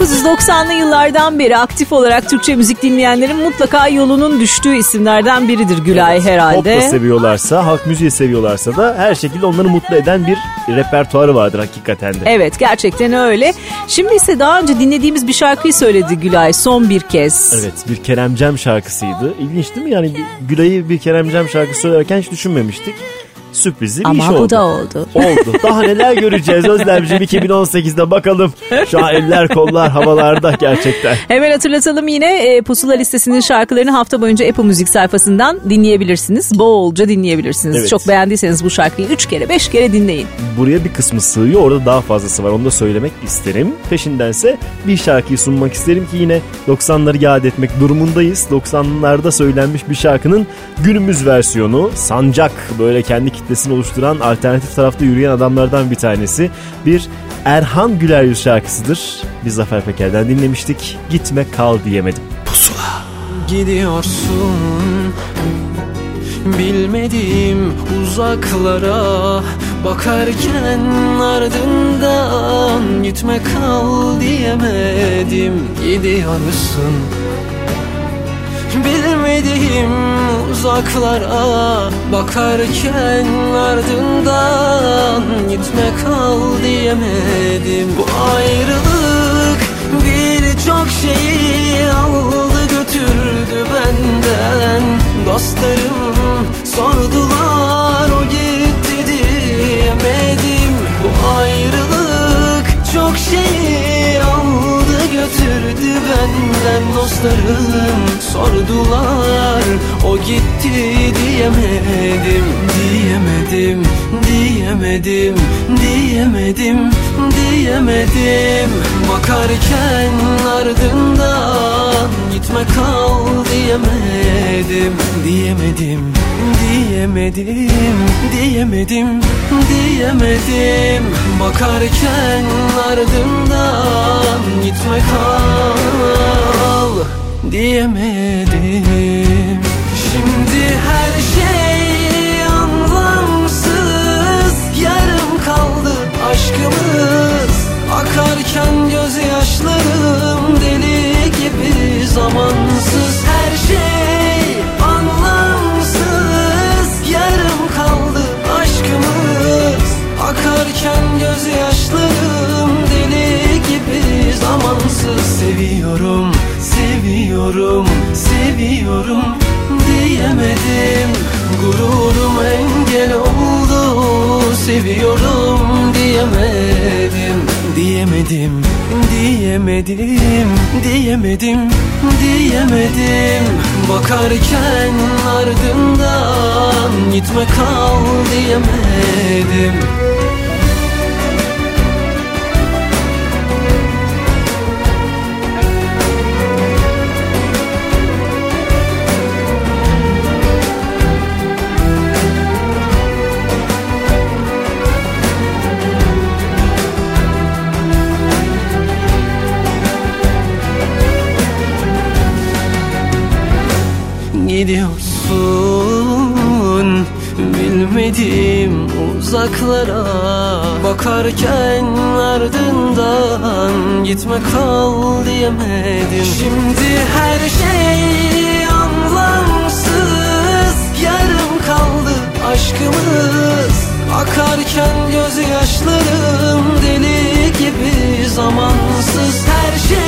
1990'lı yıllardan beri aktif olarak Türkçe müzik dinleyenlerin mutlaka yolunun düştüğü isimlerden biridir Gülay Pop da herhalde. seviyorlarsa, halk müziği seviyorlarsa da her şekilde onları mutlu eden bir repertuarı vardır hakikaten de. Evet gerçekten öyle. Şimdi ise daha önce dinlediğimiz bir şarkıyı söyledi Gülay son bir kez. Evet bir Keremcem şarkısıydı. İlginç değil mi? Yani Gülay'ı bir Keremcem şarkısı söylerken hiç düşünmemiştik. Sürprizi bir Ama iş bu oldu. da oldu. Oldu. Daha neler göreceğiz Özlemciğim 2018'de bakalım. Şu an eller kollar havalarda gerçekten. Hemen hatırlatalım yine e, Pusula listesinin şarkılarını hafta boyunca Apple Müzik sayfasından dinleyebilirsiniz. Bolca dinleyebilirsiniz. Evet. Çok beğendiyseniz bu şarkıyı 3 kere 5 kere dinleyin. Buraya bir kısmı sığıyor orada daha fazlası var onu da söylemek isterim. Peşindense bir şarkıyı sunmak isterim ki yine 90'ları yad etmek durumundayız. 90'larda söylenmiş bir şarkının günümüz versiyonu Sancak böyle kendi kitlesini oluşturan alternatif tarafta yürüyen adamlardan bir tanesi. Bir Erhan Güler Yüz şarkısıdır. Biz Zafer Peker'den dinlemiştik. Gitme kal diyemedim. Gidiyorsun Bilmediğim uzaklara Bakarken ardından Gitme kal diyemedim Gidiyorsun Bilmediğim uzaklara Bakarken ardından Gitme kal diyemedim. Bu ayrılık birçok şeyi aldı götürdü benden. Dostlarım sordular o gitti diyemedim. Bu ayrılık çok şey aldı götürdü benden Dostlarım sordular. O gitti diyemedim Diyemedim, diyemedim, diyemedim, diyemedim. Bakarken ardından gitme kal diyemedim Diyemedim, diyemedim, diyemedim, diyemedim. Bakarken ardından gitme kal diyemedim. Şimdi her şey anlamsız Yarım kaldı aşkımız. Akarken gözyaşlarım deli gibi zamansız. Her şey zamansız Seviyorum, seviyorum, seviyorum diyemedim. Gururum engel oldu Seviyorum diyemedim. Diyemedim, diyemedim, diyemedim, diyemedim. Bakarken ardından gitme kal diyemedim Gidiyorsun? Bilmedim uzaklara Bakarken ardından gitme kal diyemedim. Şimdi her şey anlamsız Yarım kaldı aşkımız. Akarken gözyaşlarım deli gibi zamansız. Her şey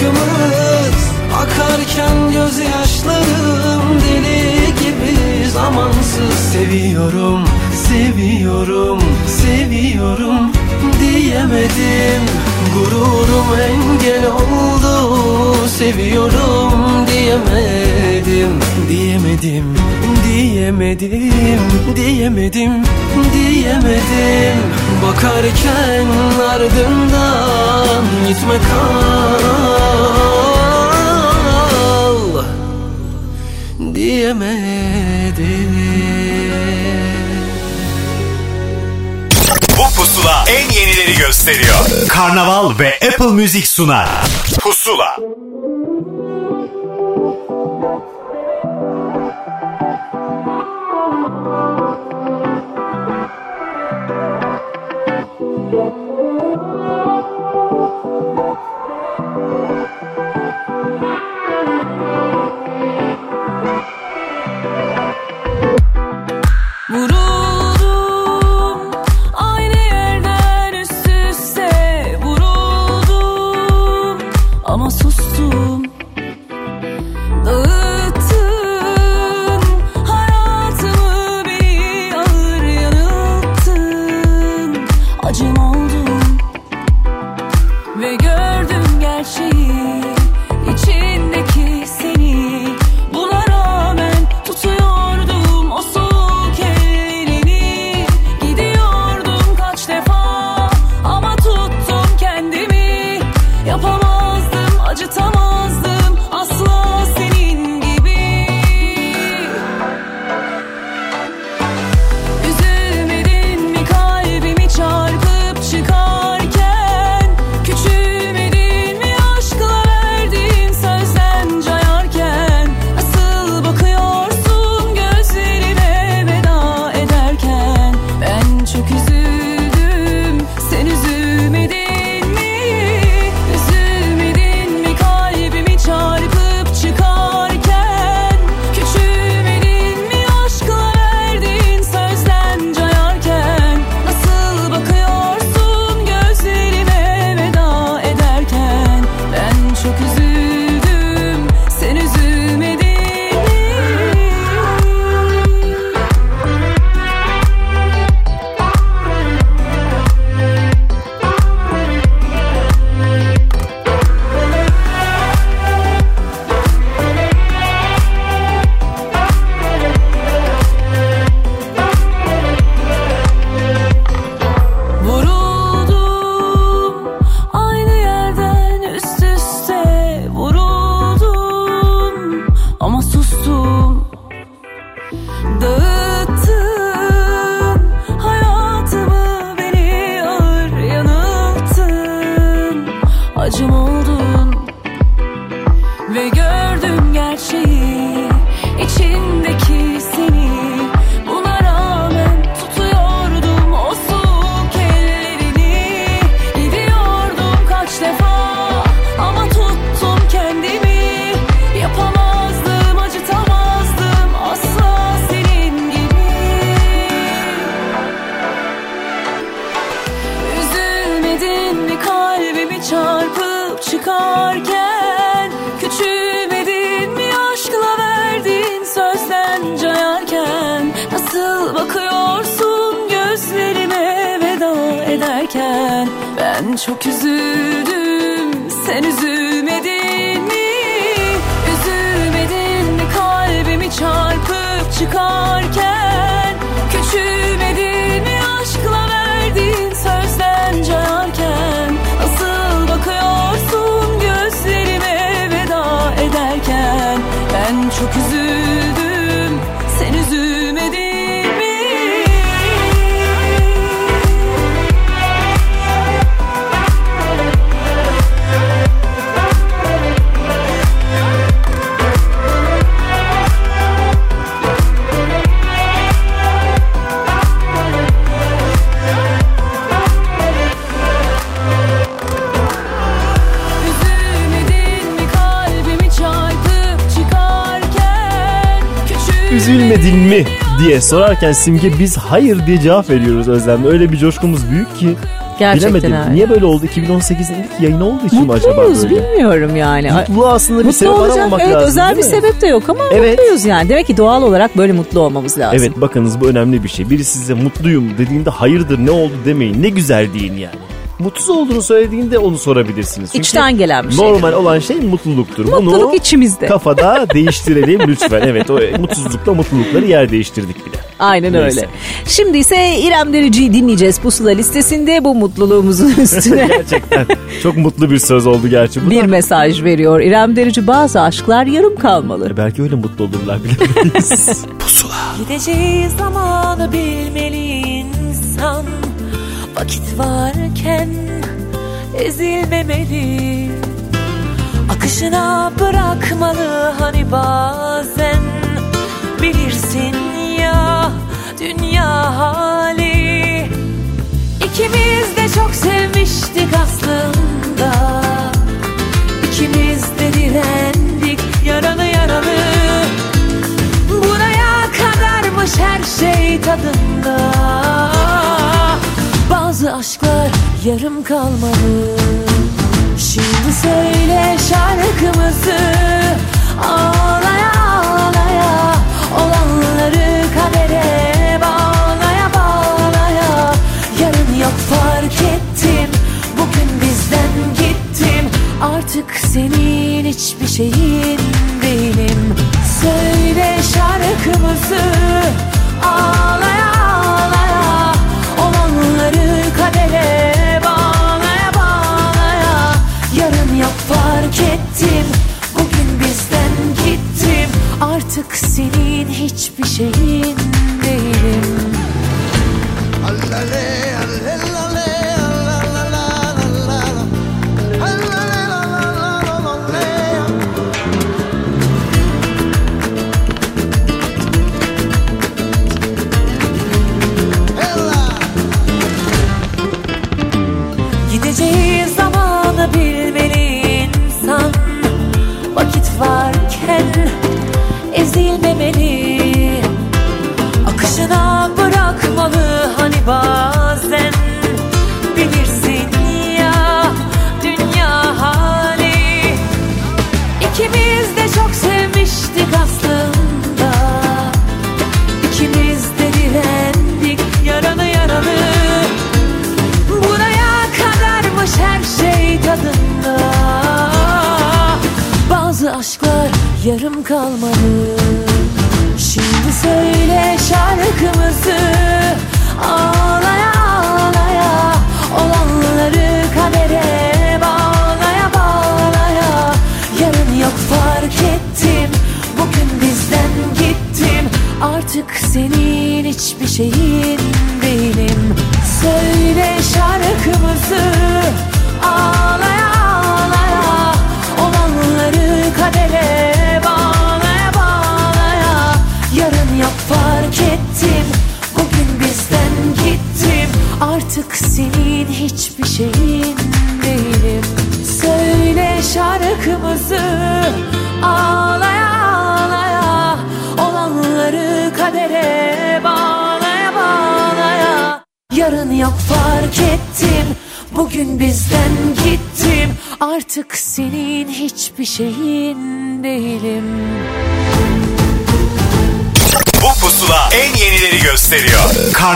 aşkımız Akarken gözyaşlarım deli gibi. Zamansız Seviyorum, seviyorum, seviyorum diyemedim. Gururum engel oldu Seviyorum diyemedim. Diyemedim, diyemedim, diyemedim, diyemedim Bakarken ardından gitme kal Diyemedim Bu pusula en yenileri gösteriyor. Karnaval ve Apple Müzik sunar. Pusula. Diye sorarken Simge biz hayır diye cevap veriyoruz Özlem'le. Öyle bir coşkumuz büyük ki. Gerçekten Bilemedim. öyle. Niye böyle oldu? 2018'in ilk yayını olduğu için mi acaba Mutluyuz böyle? bilmiyorum yani. Mutluluğa aslında bir Mutlu sebep olacak aramamak evet, lazım. özel bir mi? sebep de yok ama Evet. mutluyuz yani. Demek ki doğal olarak böyle mutlu olmamız lazım. Evet bakınız bu önemli bir şey. Biri size mutluyum dediğinde hayırdır ne oldu demeyin. Ne güzel deyin yani. Mutsuz olduğunu söylediğinde onu sorabilirsiniz. Çünkü İçten gelen bir şey. Normal olan şey mutluluktur. Mutluluk Bunu içimizde. kafada değiştirelim lütfen. Evet o mutsuzlukla mutlulukları yer değiştirdik bile. Aynen Neyse. öyle. Şimdi ise İrem Derici'yi dinleyeceğiz pusula listesinde bu mutluluğumuzun üstüne Gerçekten çok mutlu bir söz oldu gerçi bu. bir da. mesaj veriyor. İrem Derici bazı aşklar yarım kalmalı. E, Belki öyle mutlu olurlar bilemeyiz. Gideceği zamanı bilmeli insan Vakit varken ezilmemeli. Akışına bırakmalı hani bazen. Bilirsin ya dünya hali. İkimiz de çok sevmiştik aslında. İkimiz de direndik yaralı yaralı Buraya kadarmış her şey tadında Bazı aşklar yarım kalmalı Şimdi söyle şarkımızı. Ağlaya ağlaya Olanları kadere bağlaya bağlaya. Yarın yok fark ettim. Bugün bizden gittim. Artık senin hiçbir şeyin değilim. Söyle şarkımızı. Ağlaya kadere bağlaya bağlaya. Yarın yok fark ettim. Bugün bizden gittim. Artık senin hiçbir şeyin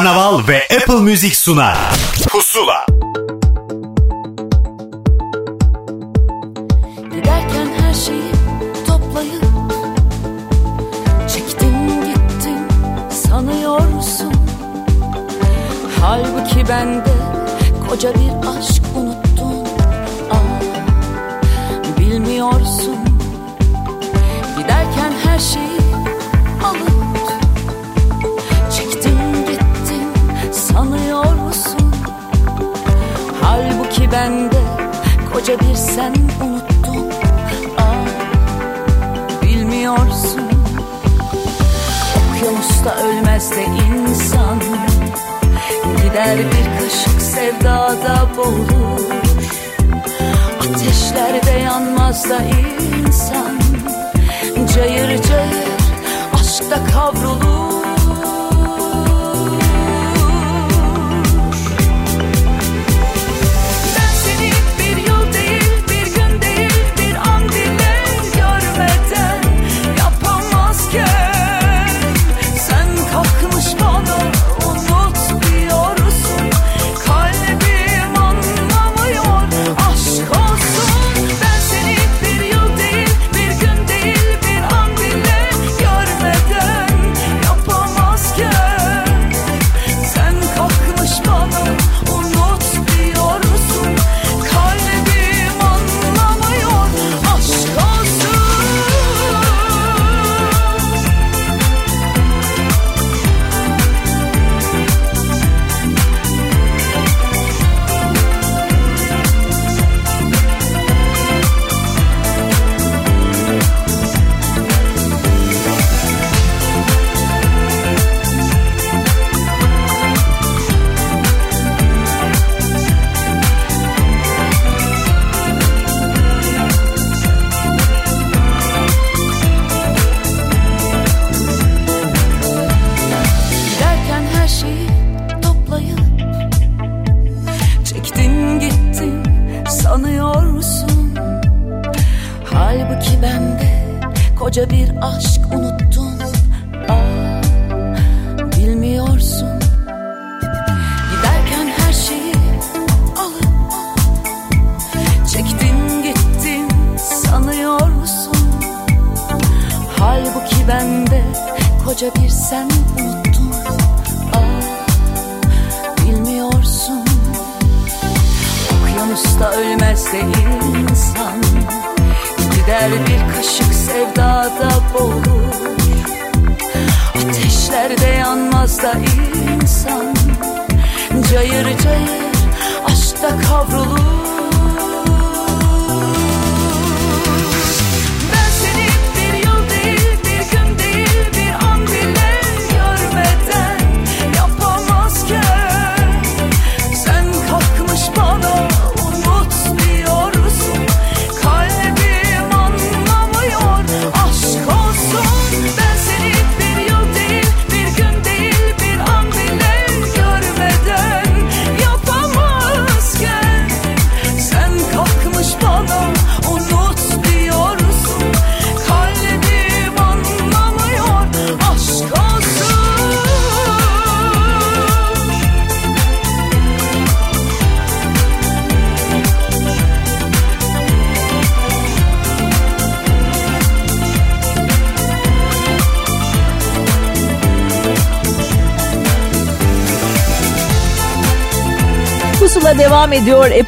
Karnaval ve Apple Müzik sunar. Pusula.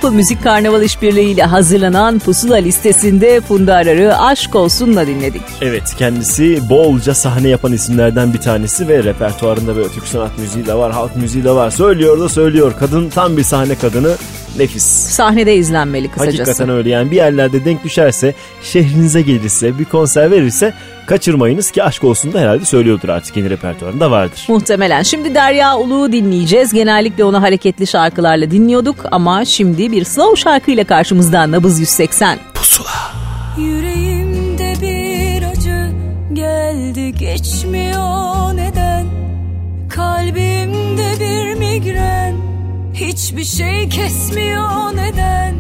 Apple Müzik Karnaval İşbirliği ile hazırlanan Pusula listesinde Funda Arar'ı Aşk Olsun'la dinledik. Evet kendisi bolca sahne yapan isimlerden bir tanesi ve repertuarında böyle Türk sanat müziği de var, halk müziği de var. Söylüyor da söylüyor. Kadın tam bir sahne kadını. Nefis. Sahnede izlenmeli kısacası. Hakikaten öyle yani bir yerlerde denk düşerse, şehrinize gelirse, bir konser verirse kaçırmayınız ki aşk olsun da herhalde söylüyordur artık yeni repertuarında vardır. Muhtemelen. Şimdi Derya Uluğ'u dinleyeceğiz. Genellikle onu hareketli şarkılarla dinliyorduk ama şimdi bir slow şarkıyla karşımızda Nabız 180. Yüreğimde bir acı geldi geçmiyor neden Kalbimde bir migren hiçbir şey kesmiyor neden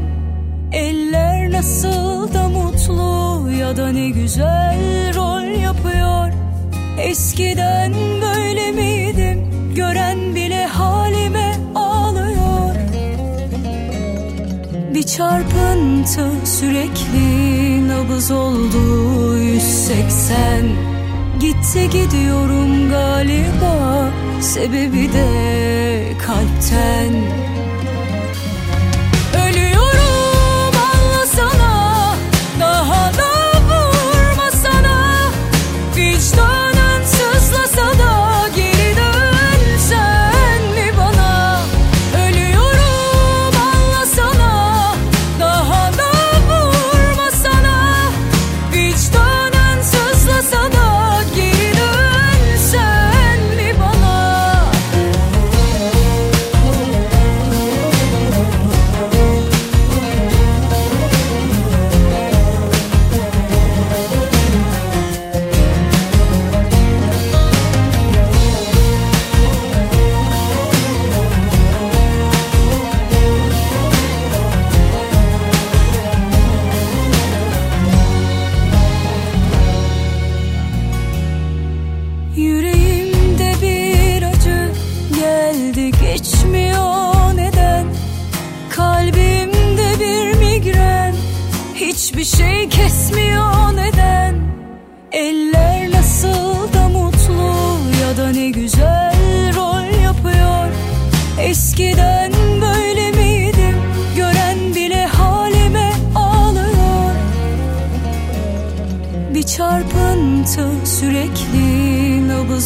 Eller nasıl da mutlu ya da ne güzel rol yapıyor. Eskiden böyle miydim? Gören bile halime ağlıyor. Bir çarpıntı sürekli nabız oldu 180 Gitti gidiyorum galiba sebebi de kalpten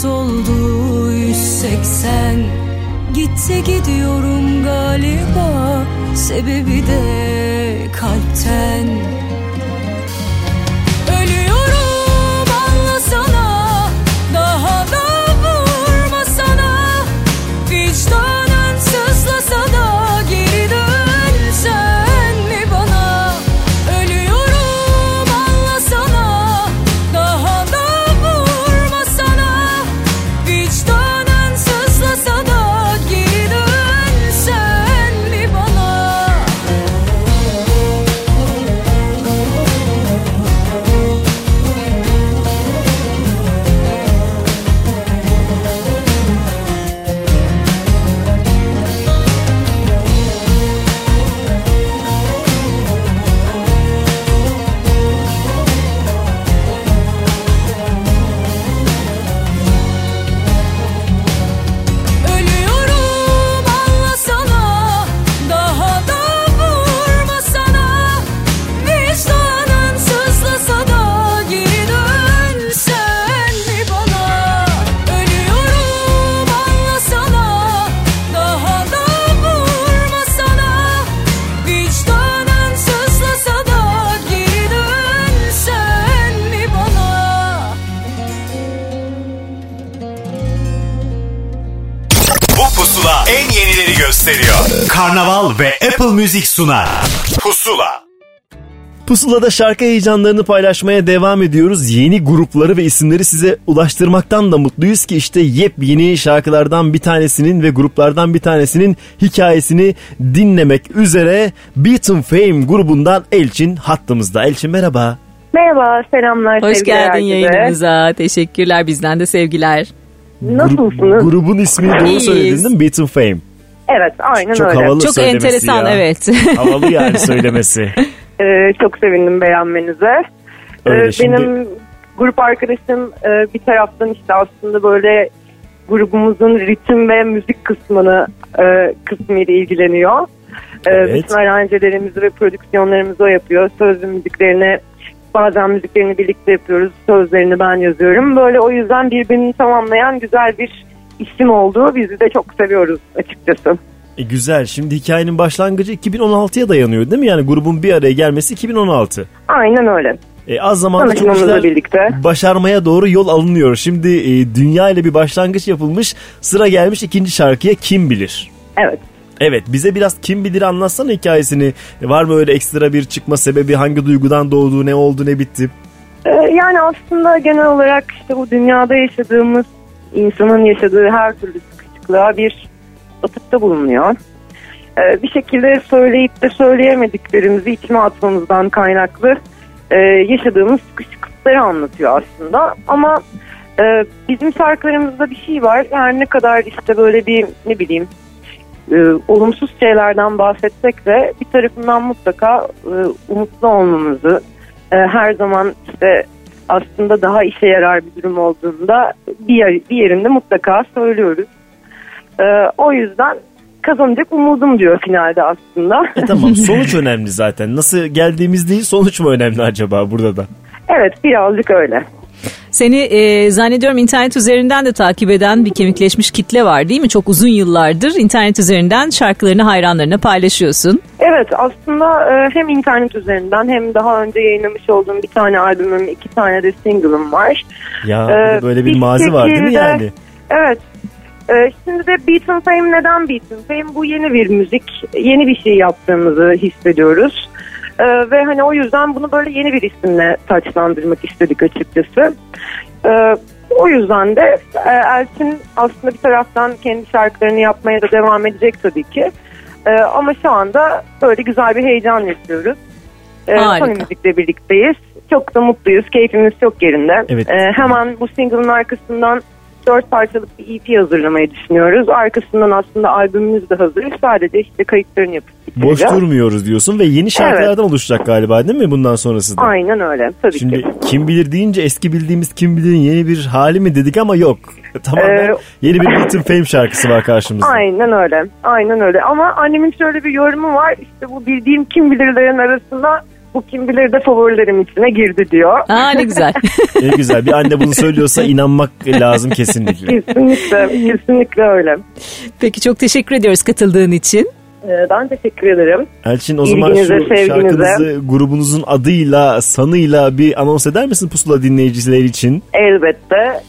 130 oldu 180 Gitti gidiyorum galiba. Sebebi de kalpten. Apple Müzik sunar. Pusula. Pusula'da şarkı heyecanlarını paylaşmaya devam ediyoruz. Yeni grupları ve isimleri size ulaştırmaktan da mutluyuz ki işte yepyeni şarkılardan bir tanesinin ve gruplardan bir tanesinin hikayesini dinlemek üzere Beaten Fame grubundan Elçin hattımızda. Elçin merhaba. Merhaba, selamlar. Hoş geldin herkese. yayınımıza. Teşekkürler bizden de sevgiler. Nasılsınız? Grubun ismini doğru söyledin değil mi? Beaten Fame. Evet, aynen Çok öyle. havalı Çok söylemesi enteresan ya. evet. Havalı yani söylemesi. Ee, çok sevindim beğenmenize. Öyle, Ee, şimdi- Benim grup arkadaşım e, bir taraftan işte aslında böyle grubumuzun ritim ve müzik kısmını e, kısmıyla ilgileniyor. Ee, Evet. Bütün aranjelerimizi ve prodüksiyonlarımızı o yapıyor. Sözlü müziklerini bazen müziklerini birlikte yapıyoruz. Sözlerini ben yazıyorum. Böyle o yüzden birbirini tamamlayan güzel bir isim oldu. Bizi de çok seviyoruz açıkçası. E, güzel. Şimdi hikayenin başlangıcı 2016'ya dayanıyor değil mi? Yani grubun bir araya gelmesi 2016. Aynen öyle. E, az zamanda çok işler birlikte. başarmaya doğru yol alınıyor. Şimdi e, dünya ile bir başlangıç yapılmış. Sıra gelmiş ikinci şarkıya kim bilir? Evet. Evet bize biraz kim bilir anlatsana hikayesini. E, Var mı öyle ekstra bir çıkma sebebi? Hangi duygudan doğdu? Ne oldu? Ne bitti? Ee, yani aslında genel olarak işte bu dünyada yaşadığımız insanın yaşadığı her türlü sıkışıklığa bir atıfta bulunuyor. Ee, bir şekilde söyleyip de söyleyemediklerimizi içime atmamızdan kaynaklı e, yaşadığımız sıkışıklıkları anlatıyor aslında. Ama e, bizim şarkılarımızda bir şey var. Yani ne kadar işte böyle bir ne bileyim e, olumsuz şeylerden bahsetsek de bir tarafından mutlaka e, umutlu olmamızı e, her zaman işte aslında daha işe yarar bir durum olduğunda bir, yer, bir yerinde mutlaka söylüyoruz. E, o yüzden kazanacak umudum diyor finalde aslında. E tamam sonuç önemli zaten. Nasıl geldiğimiz değil sonuç mu önemli acaba burada da? Evet birazcık öyle. Seni e, zannediyorum internet üzerinden de takip eden bir kemikleşmiş kitle var değil mi? Çok uzun yıllardır internet üzerinden şarkılarını hayranlarına paylaşıyorsun. Evet aslında e, hem internet üzerinden hem daha önce yayınlamış olduğum bir tane albümüm, iki tane de single'ım var. Ya Ee, böyle bir bir mazi var değil mi yani? Evet. Ee, şimdi de Beaton Fame neden Beaton Fame? Bu yeni bir müzik, yeni bir şey yaptığımızı hissediyoruz. Ee, ve hani o yüzden bunu böyle yeni bir isimle taçlandırmak istedik açıkçası. Ee, o yüzden de e, Elçin aslında bir taraftan kendi şarkılarını yapmaya da devam edecek tabii ki. Ee, ama şu anda böyle güzel bir heyecan yaşıyoruz. Ee, Harika. Sony Müzik'le birlikteyiz. Çok da mutluyuz. Keyfimiz çok yerinde. Evet. Ee, hemen bu single'ın arkasından dört parçalık bir EP hazırlamayı düşünüyoruz. Arkasından aslında albümümüz de hazır. Sadece işte kayıtlarını yapıp Boş durmuyoruz diyorsun ve yeni şarkılardan oluşacak galiba değil mi bundan sonrası da? Aynen öyle. Tabii Şimdi ki. kim bilir deyince eski bildiğimiz kim bilir'in yeni bir hali mi dedik ama yok. Tamamen Ee, yeni bir Beaton Fame şarkısı var karşımızda. Aynen öyle. Aynen öyle. Ama annemin şöyle bir yorumu var. İşte bu bildiğim kim bilirlerin arasında bu kim bilir de favorilerim içine girdi diyor. Aa ne güzel. Ne güzel bir anne bunu söylüyorsa inanmak lazım kesinlikle. kesinlikle, kesinlikle öyle. Peki çok teşekkür ediyoruz katıldığın için. Ee, ben teşekkür ederim. Elçin o zaman İlginize, şu sevginize. şarkınızı grubunuzun adıyla, sanıyla bir anons eder misin Pusula dinleyicileri için? Elbette.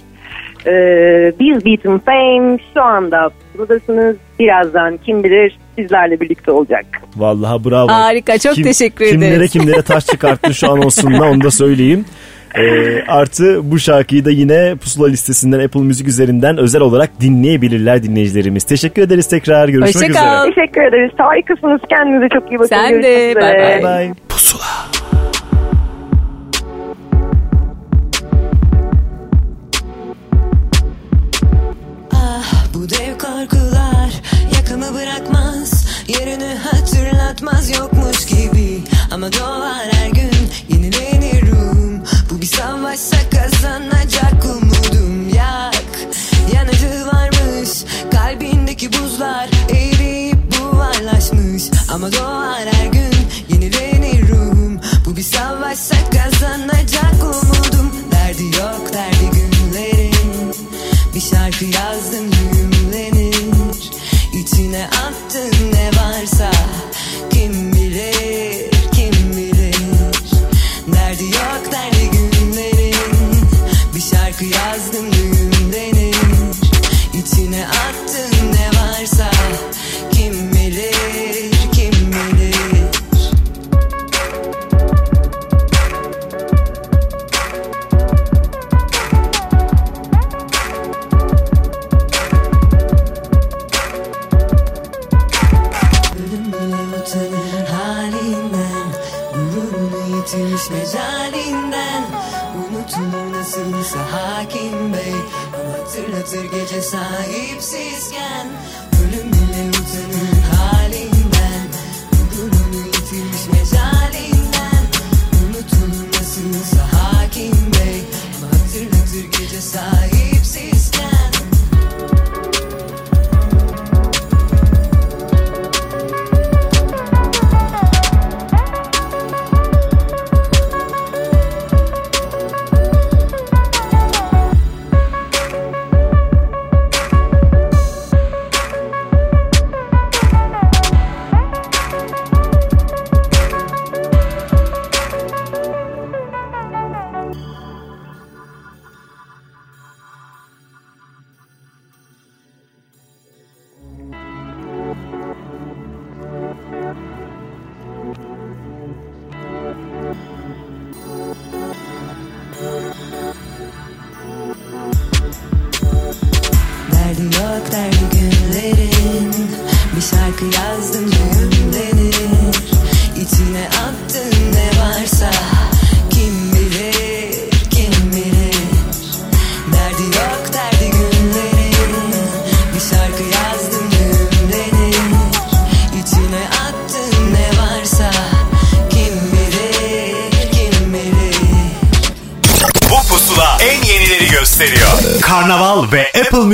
Ee, biz Beaton Fame şu anda buradasınız. Birazdan kim bilir sizlerle birlikte olacak. Vallahi bravo. Harika, çok teşekkür Kimlere ederiz. kimlere taş çıkarttın şu anonsunda onu da söyleyeyim. Ee, artı bu şarkıyı da yine Pusula listesinden Apple Müzik üzerinden özel olarak dinleyebilirler dinleyicilerimiz. Teşekkür ederiz tekrar. Görüşmek Hoşça üzere. kal. Teşekkür ederiz. Harikasınız. Kendinize çok iyi bakın. Sen de. Görüşmek Bay üzere. bay. Bye. Yakamı bırakmaz Yerini hatırlatmaz yokmuş gibi. Ama doğar her gün yenilenirim Bu bir savaşsa kazanacak umudum. Yak yanıcı varmış Kalbindeki buzlar eriyip buharlaşmış. Ama doğar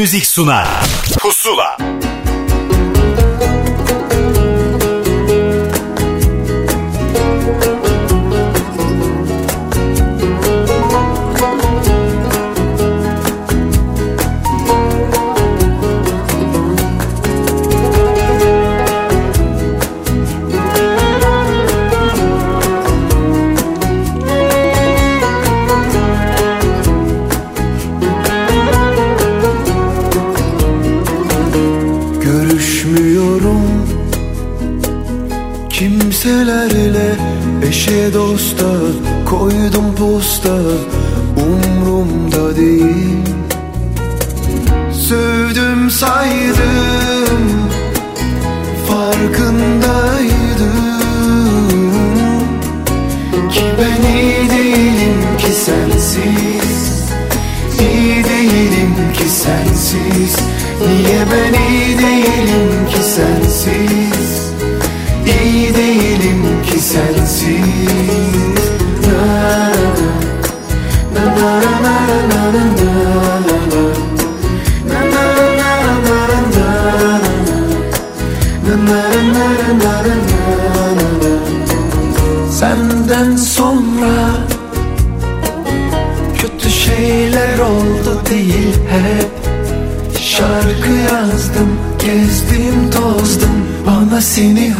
Müzik sunar. Sensiz Niye ben iyi değilim ki sensiz İyi değilim ki sensiz Na, na, na, na, na, na, na, na,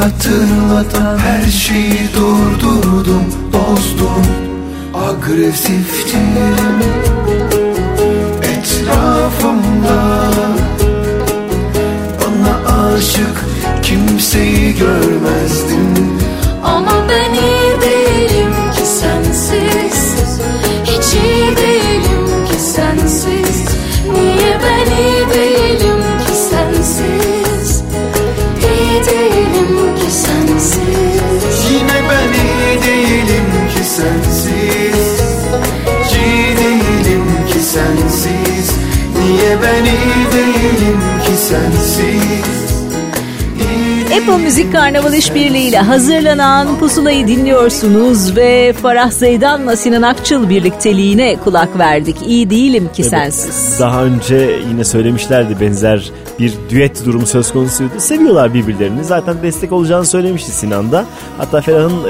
hatırlatan her şeyi durdurdum, bozdum Agresiftim Değilim ki sensiz Apple Müzik Karnaval İşbirliği ile hazırlanan Pusula'yı dinliyorsunuz ve Farah Zeydan'la Sinan Akçıl birlikteliğine kulak verdik. İyi değilim ki sensiz. Daha önce yine söylemişlerdi benzer bir düet durumu söz konusuydu. Seviyorlar birbirlerini. Zaten destek olacağını söylemişti Sinan da. Hatta Ferah'ın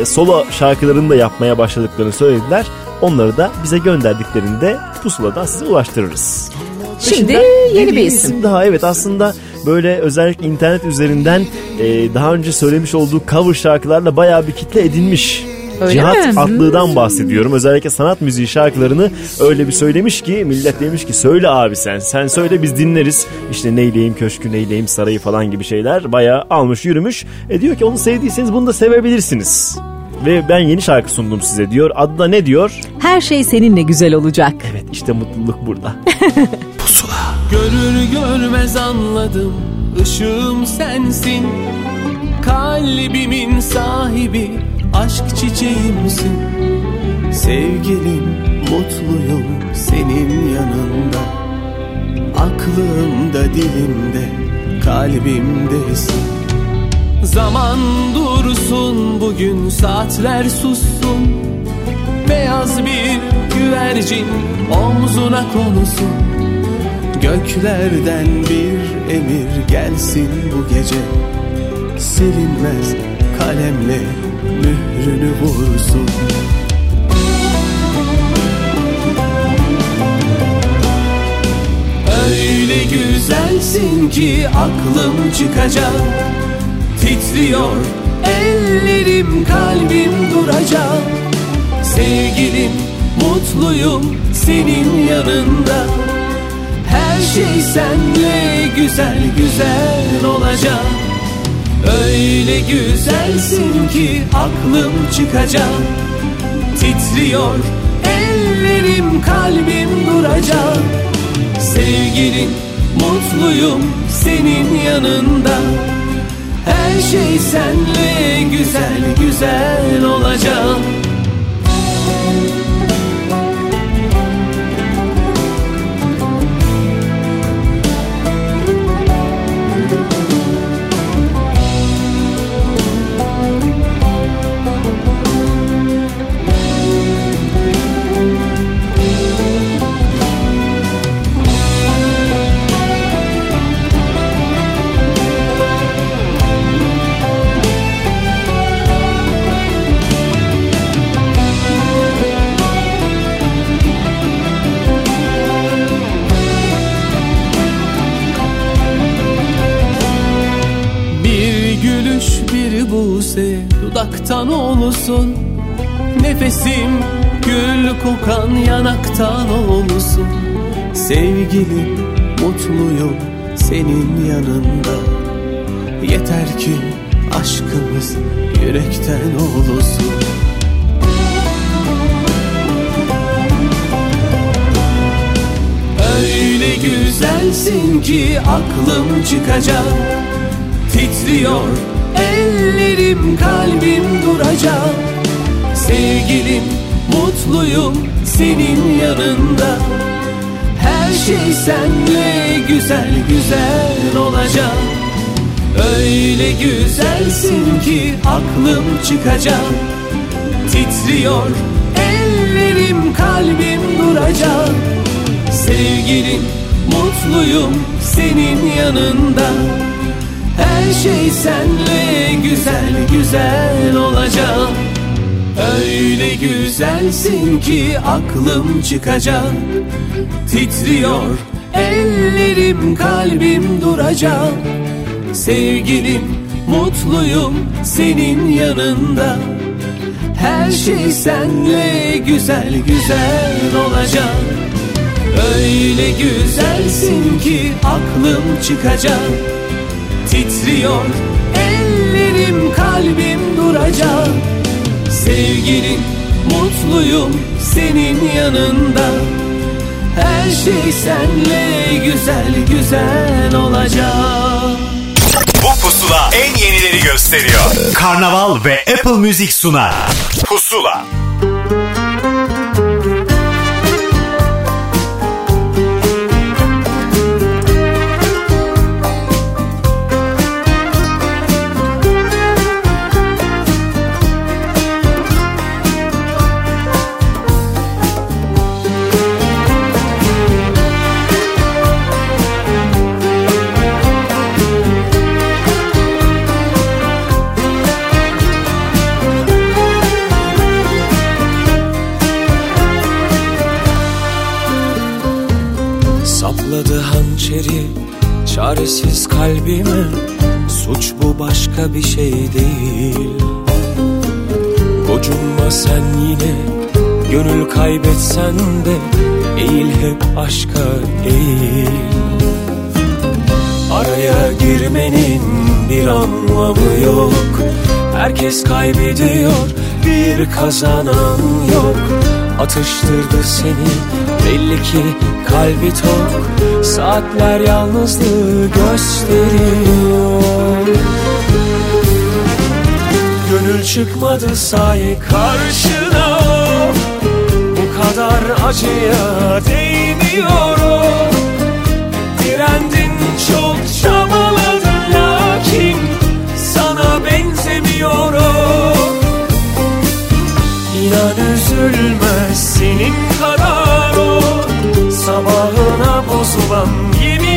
e, solo şarkılarını da yapmaya başladıklarını söylediler. Onları da bize gönderdiklerinde pusuladan size ulaştırırız. Şimdi yeni bir isim. daha evet aslında böyle özellikle internet üzerinden e, daha önce söylemiş olduğu cover şarkılarla bayağı bir kitle edinmiş. Öyle Cihat mi? Atlı'dan bahsediyorum. Özellikle sanat müziği şarkılarını öyle bir söylemiş ki millet demiş ki söyle abi sen. Sen söyle biz dinleriz. İşte Neyleyim Köşkü, Neyleyim Sarayı falan gibi şeyler bayağı almış yürümüş. E diyor ki onu sevdiyseniz bunu da sevebilirsiniz. Ve ben yeni şarkı sundum size diyor. Adı da ne diyor? Her şey seninle güzel olacak. Evet işte mutluluk burada. Görür görmez anladım ışığım sensin. Kalbimin sahibi aşk çiçeğimsin. Sevgilim mutluyum senin yanında. Aklımda dilimde kalbimdesin. Zaman dursun bugün saatler sussun. Beyaz bir güvercin omzuna konusun Göklerden bir emir gelsin bu gece. Silinmez kalemle mührünü vursun. Öyle güzelsin ki aklım çıkacak. Titriyor ellerim kalbim duracak. Sevgilim mutluyum senin yanında her şey senle güzel güzel olacak. Öyle güzelsin ki aklım çıkacak. Titriyor ellerim kalbim duracak. Sevgilin mutluyum senin yanında. Her şey senle güzel güzel olacak aklım çıkacak. Titriyor ellerim kalbim duracak. Sevgilim mutluyum senin yanında. Her şey senle güzel güzel olacak. Öyle güzelsin ki aklım çıkacak. Titriyor ellerim kalbim duracak. Sevgilim mutluyum senin yanında. Her şey senle güzel güzel olacak. Öyle güzelsin ki aklım çıkacak. Titriyor ellerim kalbim duracak. Sevgilim mutluyum senin yanında. Her şey senle güzel güzel olacak gösteriyor. Karnaval ve Apple Music sunar. Pusula. Kaybetsen de Eğil hep aşka eğil. Araya girmenin bir anlamı yok. Herkes kaybediyor bir kazanan yok. Atıştırdı seni belli ki kalbi tok. Saatler yalnızlığı gösteriyor. Gönül çıkmadı sahi karşına kadar acıya değmiyor o Direndin çok çabaladın lakin Sana benzemiyor o İnan üzülmez senin kadar o. Sabahına bozulan yemin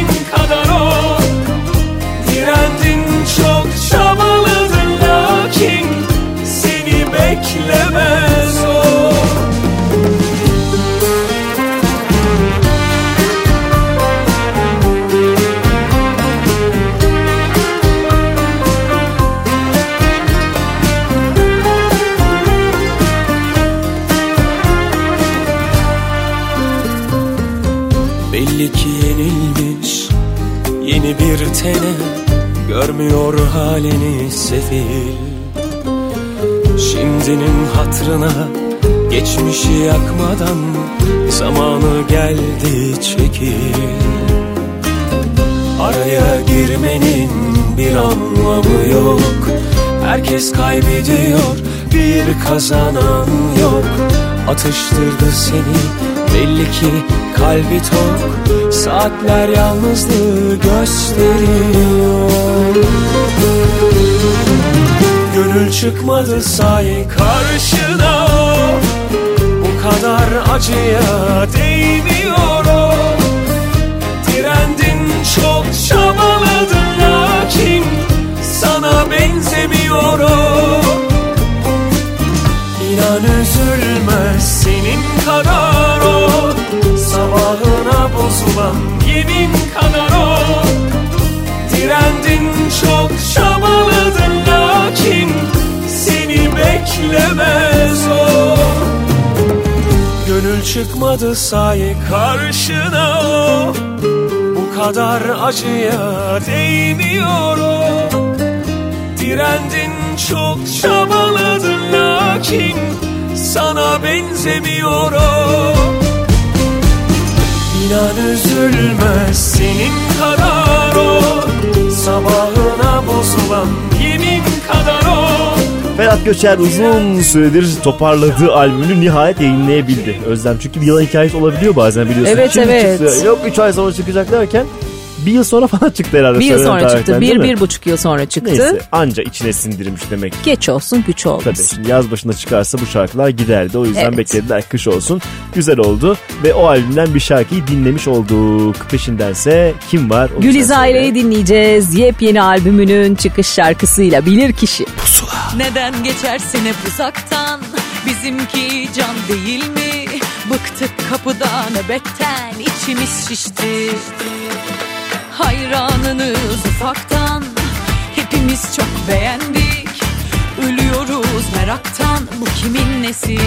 Görmüyor halini sefil. Şimdinin hatrına Geçmişi yakmadan Zamanı geldi çekil. Araya girmenin bir anlamı yok. Herkes kaybediyor bir kazanan yok. Atıştırdı seni belli ki kalbi tok Saatler yalnızlığı gösteriyor. Gönül çıkmadı say karşına. Bu kadar acıya değmiyor o Direndin çok çabaladın lakin Sana benzemiyor o İnan üzülmez senin kadar o Sabahına bozulan yemin kadar o. Direndin çok çabaladın lakin Seni beklemez o. Gönül çıkmadı say karşına o. Bu kadar acıya değmiyor o. Direndin çok çabaladın lakin Sana benzemiyor o İnan üzülmez senin kadar o Sabahına bozulan yemin kadar o Ferhat Göçer uzun süredir toparladığı albümünü nihayet yayınlayabildi. Özlem çünkü bir yılan hikayesi olabiliyor bazen biliyorsun. Evet, Şimdi evet. Çıktı. Yok 3 ay sonra çıkacak derken bir yıl sonra falan çıktı herhalde. Bir yıl sonra çıktı. Bir, bir buçuk yıl sonra çıktı. Neyse anca içine sindirmiş demek. Geç olsun güç olmasın. Tabii şimdi yaz başında çıkarsa bu şarkılar giderdi. O yüzden Evet. beklediler kış olsun. Güzel oldu ve o albümden bir şarkıyı dinlemiş olduk. Peşindense kim var? Güliz. Aile'yi dinleyeceğiz. Yepyeni albümünün çıkış şarkısıyla Bilir Kişi. Neden geçersin hep uzaktan Bizimki can değil mi Bıktık kapıda nöbetten içimiz şişti Hayranınız ufaktan. Hepimiz çok beğendik. Ölüyoruz meraktan. Bu kimin nesi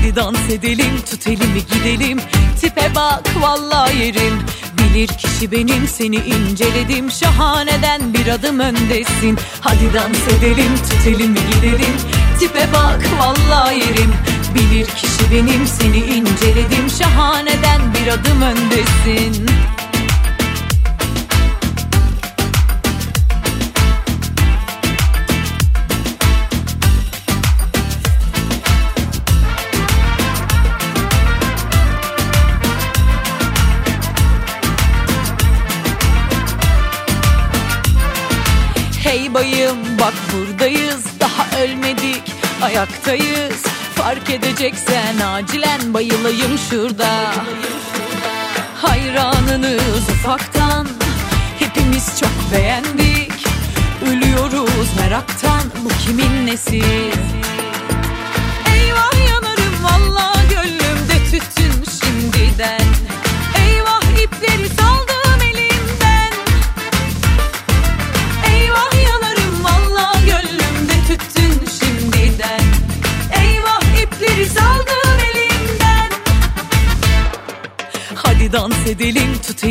Hadi dans edelim tut elimi gidelim. Tipe bak valla yerim. Bilir kişi benim seni inceledim. Şahaneden bir adım öndesin. Hadi dans edelim tut elimi gidelim. Tipe bak valla yerim. Bilir kişi benim seni inceledim. Şahaneden bir adım öndesin Bayım bak buradayız. Daha ölmedik ayaktayız. Fark edeceksen acilen bayılayım şurada. Hayranınız ufaktan hepimiz çok beğendik. Ölüyoruz meraktan bu kimin nesi? Eyvah yanarım valla gönlümde tütün şimdiden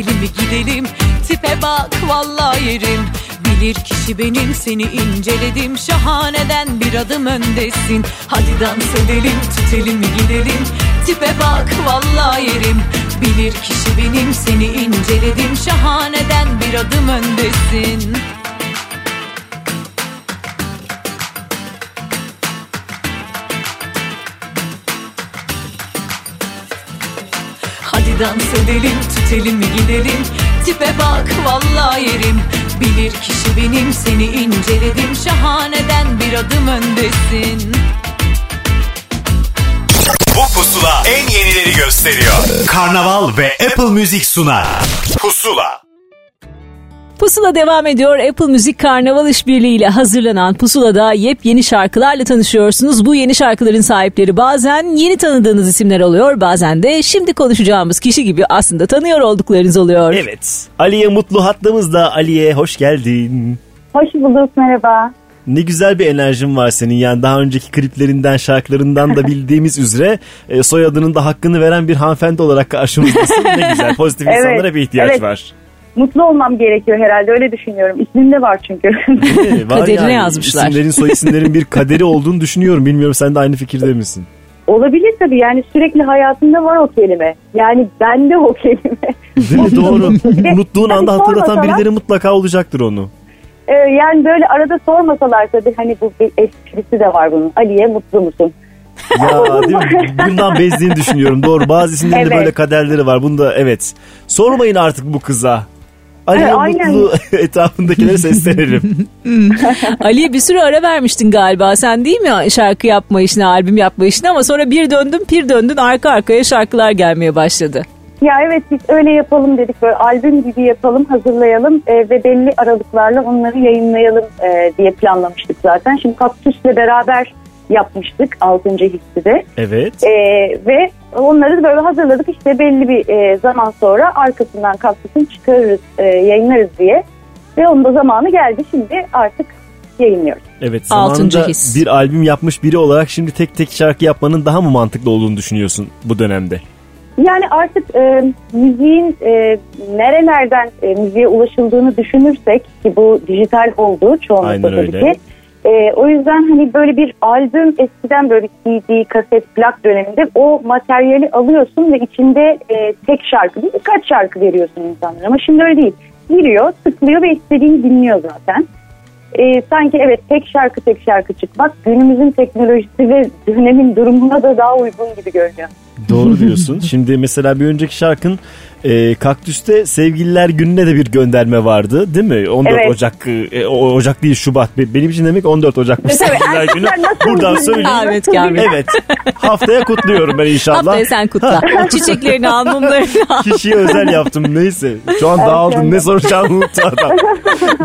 tut elimi gidelim? Tipe bak valla yerim. Bilir kişi benim seni inceledim. Şahaneden bir adım öndesin. Hadi dans edelim tut elimi gidelim? Tipe bak valla yerim. Bilir kişi benim seni inceledim. Şahaneden bir adım öndesin dans edelim tut elimi gidelim Tipe bak valla yerim Bilir kişi benim seni inceledim Şahaneden bir adım öndesin Bu pusula en yenileri gösteriyor. Karnaval ve Apple Müzik sunar. Pusula. Pusula devam ediyor. Apple Müzik Karnaval İşbirliği ile hazırlanan Pusula'da yepyeni şarkılarla tanışıyorsunuz. Bu yeni şarkıların sahipleri bazen yeni tanıdığınız isimler oluyor. Bazen de şimdi konuşacağımız kişi gibi aslında tanıyor olduklarınız oluyor. Evet. Aliye Mutlu hattımızda. Aliye hoş geldin. Hoş bulduk merhaba. Ne güzel bir enerjin var senin yani daha önceki kliplerinden şarkılarından da bildiğimiz üzere e, soyadının da hakkını veren bir hanımefendi olarak karşımızdasın. Ne güzel pozitif Evet, insanlara bir ihtiyaç evet. var. Mutlu olmam gerekiyor herhalde öyle düşünüyorum. İsmimde var çünkü. Kaderine yani. yazmışlar. İsimlerin soy isimlerin bir kaderi olduğunu düşünüyorum. Bilmiyorum sen de aynı fikirde misin? Olabilir tabii yani sürekli hayatımda var o kelime. Yani bende o kelime. Değil mi? Doğru. Unuttuğun anda Hani hatırlatan sormasalar- birileri mutlaka olacaktır onu. Ee, yani böyle arada sormasalar tabii hani bu bir esprisi de var bunun. Aliye mutlu musun? Ya değil mi? Bundan bezdiğini düşünüyorum. Doğru. Bazı isimlerin de Evet. böyle kaderleri var. Bunda evet. Sormayın artık bu kıza. Ali aynen. Mutlu etrafındakileri seslenelim. Ali'ye bir süre ara vermiştin galiba sen değil mi şarkı yapma işine, albüm yapma işine ama sonra bir döndün pir döndün arka arkaya şarkılar gelmeye başladı. Ya evet biz öyle yapalım dedik böyle albüm gibi yapalım hazırlayalım e, ve belli aralıklarla onları yayınlayalım e, diye planlamıştık zaten. Şimdi Kaktüs'le beraber yapmıştık 6. hissi de. Evet. E, ve onları böyle hazırladık işte belli bir e, zaman sonra arkasından Kaktüs'ün çıkarırız e, yayınlarız diye. Ve onun da zamanı geldi şimdi artık yayınlıyoruz. Evet zamanında his. bir albüm yapmış biri olarak şimdi tek tek şarkı yapmanın daha mı mantıklı olduğunu düşünüyorsun bu dönemde? Yani artık e, müziğin e, nerelerden e, müziğe ulaşıldığını düşünürsek ki bu dijital oldu çoğunlukla Aynen tabii öyle. ki. E, o yüzden hani böyle bir albüm eskiden böyle bir CD, kaset, plak döneminde o materyali alıyorsun ve içinde e, tek şarkı değil birkaç şarkı veriyorsun insanlara. Ama şimdi öyle değil. Giriyor, tıklıyor ve istediğini dinliyor zaten. E, sanki evet tek şarkı tek şarkı çıkmak günümüzün teknolojisi ve dönemin durumuna da daha uygun gibi görünüyor. Doğru diyorsun. Şimdi mesela bir önceki şarkın e, Kaktüs'te Sevgililer Günü'ne de bir gönderme vardı değil mi? 14 Evet. Ocak, e, o- Ocak değil Şubat. Be- Benim için demek 14 Ocak'mış Evet, Sevgililer Günü. Buradan söyleyeyim. Ahmet Kamil. Evet. Haftaya kutluyorum ben inşallah. Haftaya sen kutla. Çiçeklerini al, mumlarını al. Kişiye özel yaptım neyse. Şu an dağıldım ne soracağımı unuttu adam.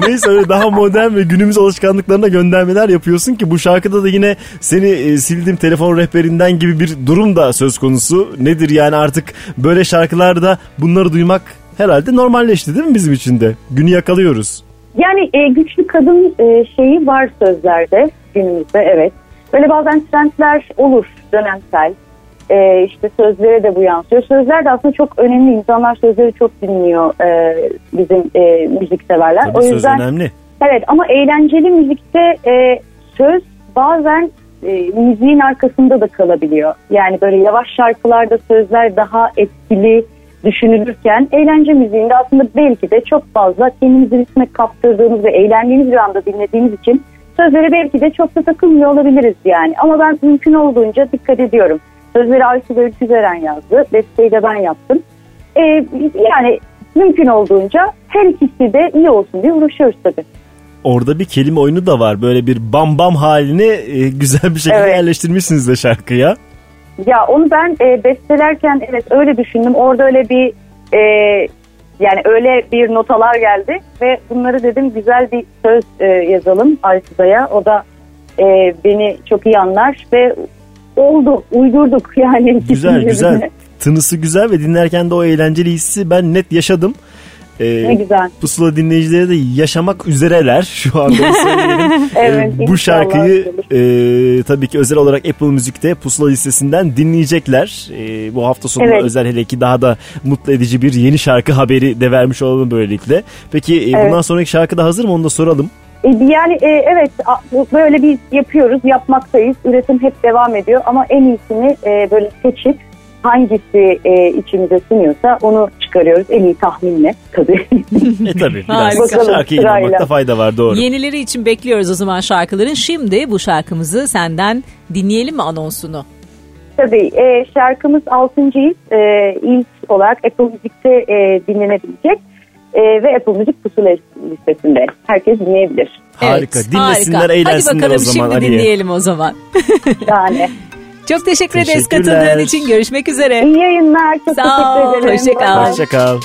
neyse öyle daha modern ve günümüz alışkanlıklarına göndermeler yapıyorsun ki bu şarkıda da yine seni e, sildim telefon rehberinden gibi bir durum da söz konusu. Nedir yani artık böyle şarkılarda bunları duymak herhalde normalleşti değil mi bizim için de? Günü yakalıyoruz. Yani e, güçlü kadın e, şeyi var sözlerde günümüzde evet. Böyle bazen trendler olur dönemsel. E, işte sözlere de bu yansıyor. Sözler de aslında çok önemli. İnsanlar sözleri çok dinliyor e, bizim e, müzikseverler. Tabii o söz yüzden önemli. evet ama eğlenceli müzikte e, söz bazen e, müziğin arkasında da kalabiliyor. Yani böyle yavaş şarkılarda sözler daha etkili düşünülürken eğlence müziğinde aslında belki de çok fazla kendimizi ritme kaptırdığımız ve eğlendiğimiz bir anda dinlediğimiz için sözlere belki de çok da takılmıyor olabiliriz yani. Ama ben mümkün olduğunca dikkat ediyorum. Sözleri Aysu Öykü Zeren yazdı. Besteyi de ben yaptım. E, yani mümkün olduğunca her ikisi de iyi olsun diye uğraşıyoruz tabii. Orada bir kelime oyunu da var. Böyle bir bam bam halini e, güzel bir şekilde Evet. yerleştirmişsiniz de şarkıya. Ya onu ben e, bestelerken evet öyle düşündüm. Orada öyle bir e, yani öyle bir notalar geldi ve bunları dedim güzel bir söz e, yazalım Aysu'ya. O da e, beni çok iyi anlar ve oldu uydurduk yani. Güzel güzel. Tınısı güzel ve dinlerken de o eğlenceli hissi ben net yaşadım. Ee, Ne güzel. Pusula dinleyicileri de yaşamak üzereler şu anda söyleyelim. Evet, Ee, bu şarkıyı e, tabii ki özel olarak Apple Müzik'te Pusula listesinden dinleyecekler. E, bu hafta sonu Evet. özel hele ki daha da mutlu edici bir yeni şarkı haberi de vermiş olalım böylelikle. Peki e, Evet. bundan sonraki şarkı da hazır mı onu da soralım. E, Yani e, evet böyle bir yapıyoruz, yapmaktayız. Üretim hep devam ediyor ama en iyisini e, böyle seçip hangisi e, içimize sunuyorsa onu çıkarıyoruz en iyi tahminle tabii. E tabii biraz Harika. Bakalım, şarkıya sırayla. inanmakta fayda var doğru. Yenileri için bekliyoruz o zaman şarkıların. Şimdi bu şarkımızı senden dinleyelim mi anonsunu? tabii e, şarkımız 6. his e, ilk olarak Apple Müzik'te e, dinlenebilecek e, ve Apple Müzik pusula listesinde. Herkes dinleyebilir. Harika. Evet, Dinlesinler, harika. eğlensinler Hadi bakalım o zaman şimdi Aliye. dinleyelim o zaman. Yani Çok teşekkür ederiz katıldığın için. Görüşmek üzere. iyi yayınlar. Çok Sağ ol, teşekkür ederim. hoşça kal. Hoşçakal.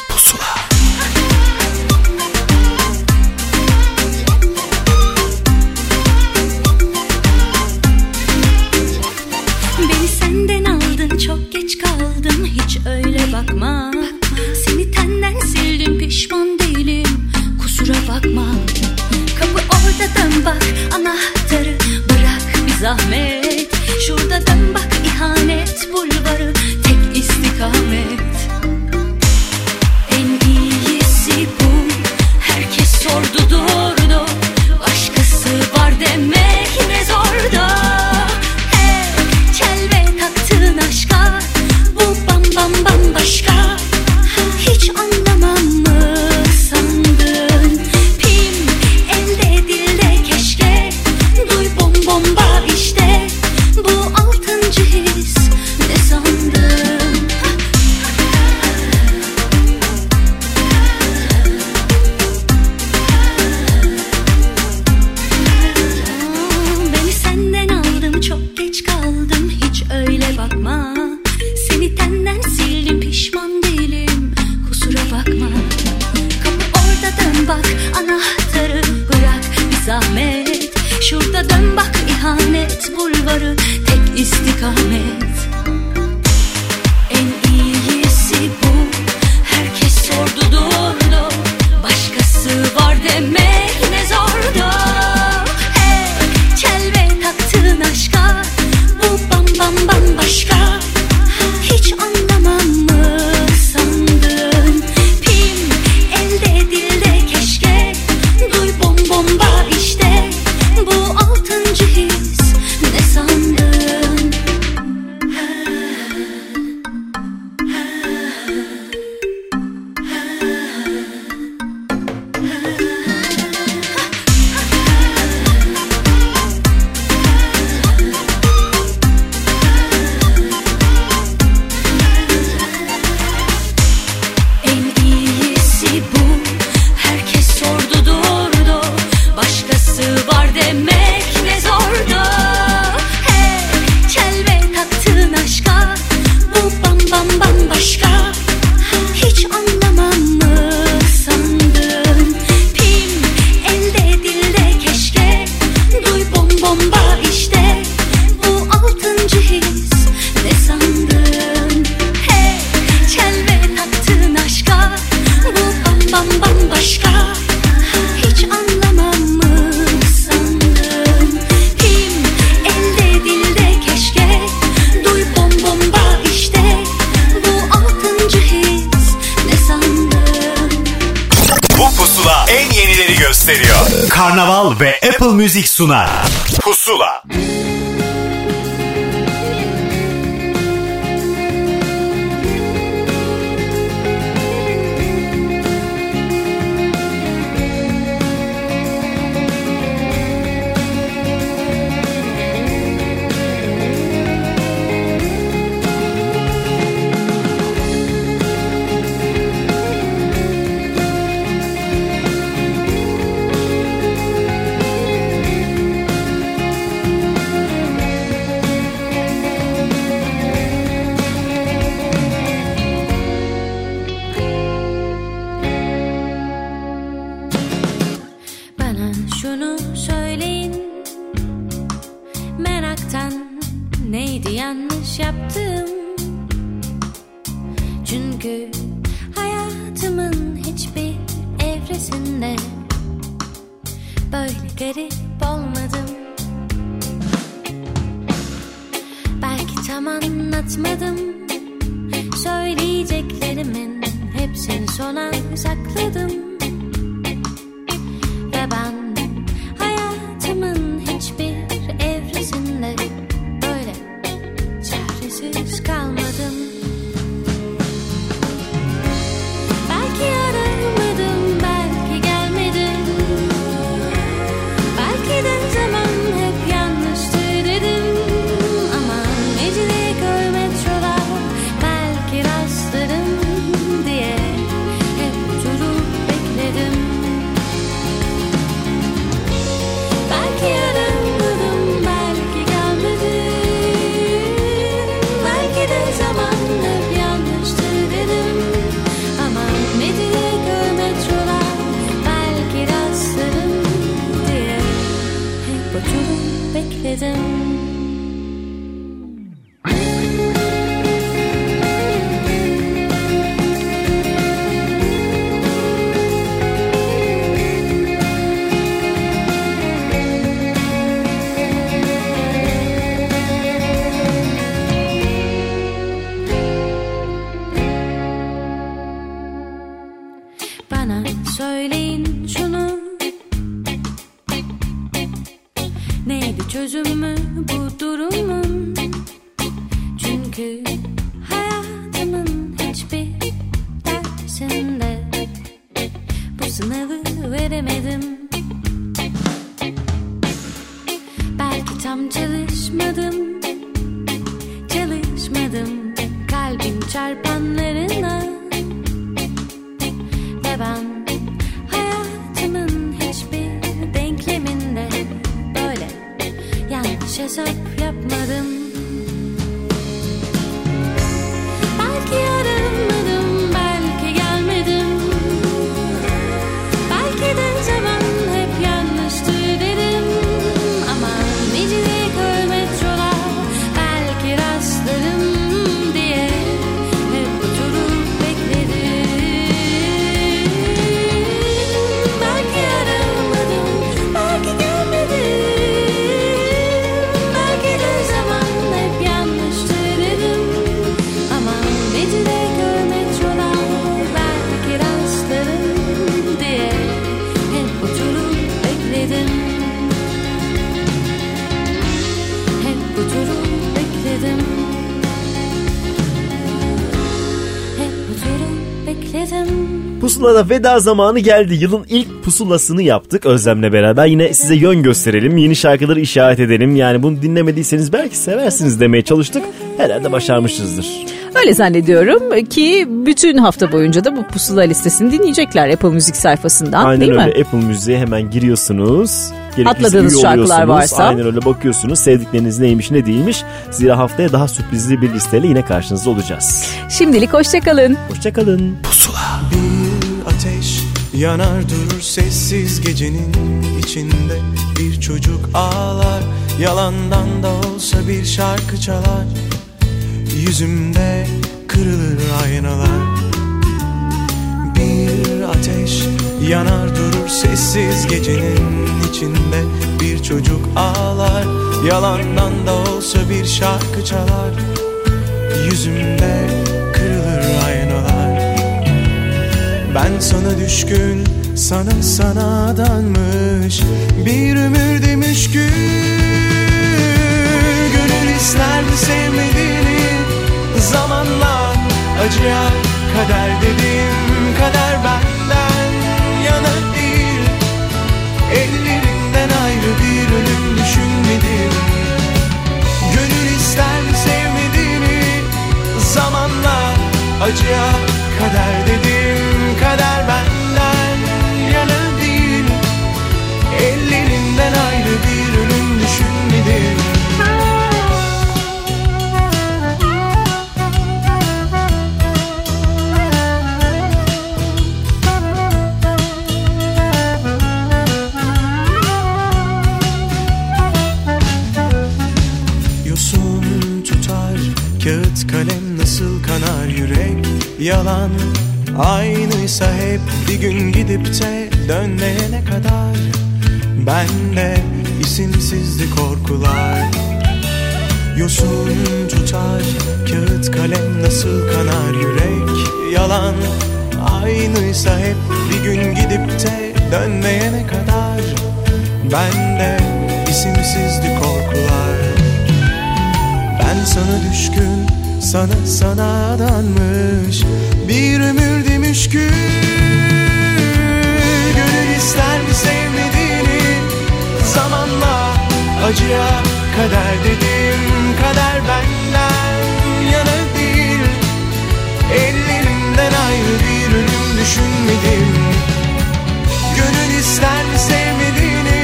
Beni senden aldın çok geç kaldım hiç öyle bakma sunar. Çünkü hayatımın hiçbir evresinde böyle garip olmadım. Belki tam anlatmadım söyleyeceklerimin hepsini sona sakladım. Pusula'da veda zamanı geldi. Yılın ilk pusulasını yaptık Özlem'le beraber. Yine size yön gösterelim, yeni şarkıları işaret edelim. Yani bunu dinlemediyseniz belki seversiniz demeye çalıştık. Herhalde başarmışızdır. Öyle zannediyorum ki bütün hafta boyunca da bu pusula listesini dinleyecekler Apple Müzik sayfasından Aynen değil öyle. mi? Apple Müziğe hemen giriyorsunuz. Atladığınız şarkılar varsa. Aynen öyle bakıyorsunuz. Sevdikleriniz neymiş ne değilmiş. Zira haftaya daha sürprizli bir listeyle yine karşınızda olacağız. Şimdilik hoşçakalın. Hoşçakalın. Ateş yanar durur sessiz gecenin içinde. Bir çocuk ağlar yalandan da olsa bir şarkı çalar. Yüzümde kırılır aynalar. Bir ateş yanar durur sessiz gecenin içinde. Bir çocuk ağlar yalandan da olsa bir şarkı çalar. Yüzümde ben sana düşkün, sana sana adanmış Bir ömür demiş gün Gönül isterdi sevmediğini? Zamanla acıya kader dedim Kader benden yana değil. Ellerinden ayrı bir ölüm düşünmedim. Gönül isterdi sevmediğini? Zamanla acıya kader dedim Kader benden yana değil. Ellerinden ayrı bir ölüm düşünmedim Yosun tutar kağıt kalem nasıl kanar yürek? Yalan aynıysa hep bir gün gidip de dönmeyene kadar Bende isimsizdi korkular. Yosun tutar kağıt kalem nasıl kanar yürek? Yalan aynıysa hep bir gün gidip de dönmeyene kadar Bende isimsizdi korkular. Ben sana düşkün, sana sana adanmış Bir ömür demiş gün Gönül ister mi sevmediğini? Zamanla acıya kader dedim Kader benden yana değil. Ellerinden ayrı bir ölüm düşünmedim. Gönül ister mi sevmediğini?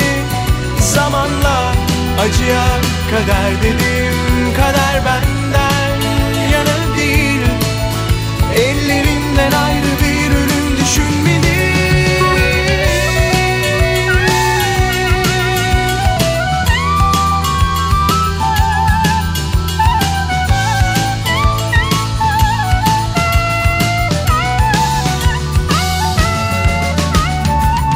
Zamanla acıya kader dedim Kader benden Ellerinden ayrı bir ölüm düşünmedim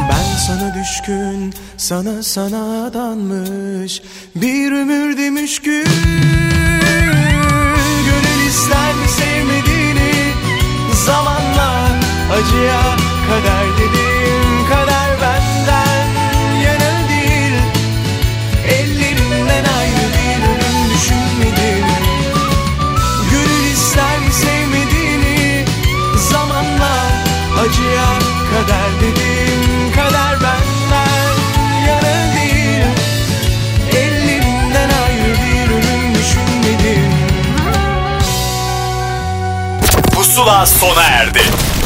Ben sana düşkün, sana sana adanmış Bir ömür demiş gün acıya kader dedim Kader benden yana değil Ellerinden ayrı bir ölüm düşünmedim. Gönül ister sevmediğini Zamanla acıya kader dedim Kader benden yana değil ayrı bir ölüm düşünmedim. Pusula sona erdi.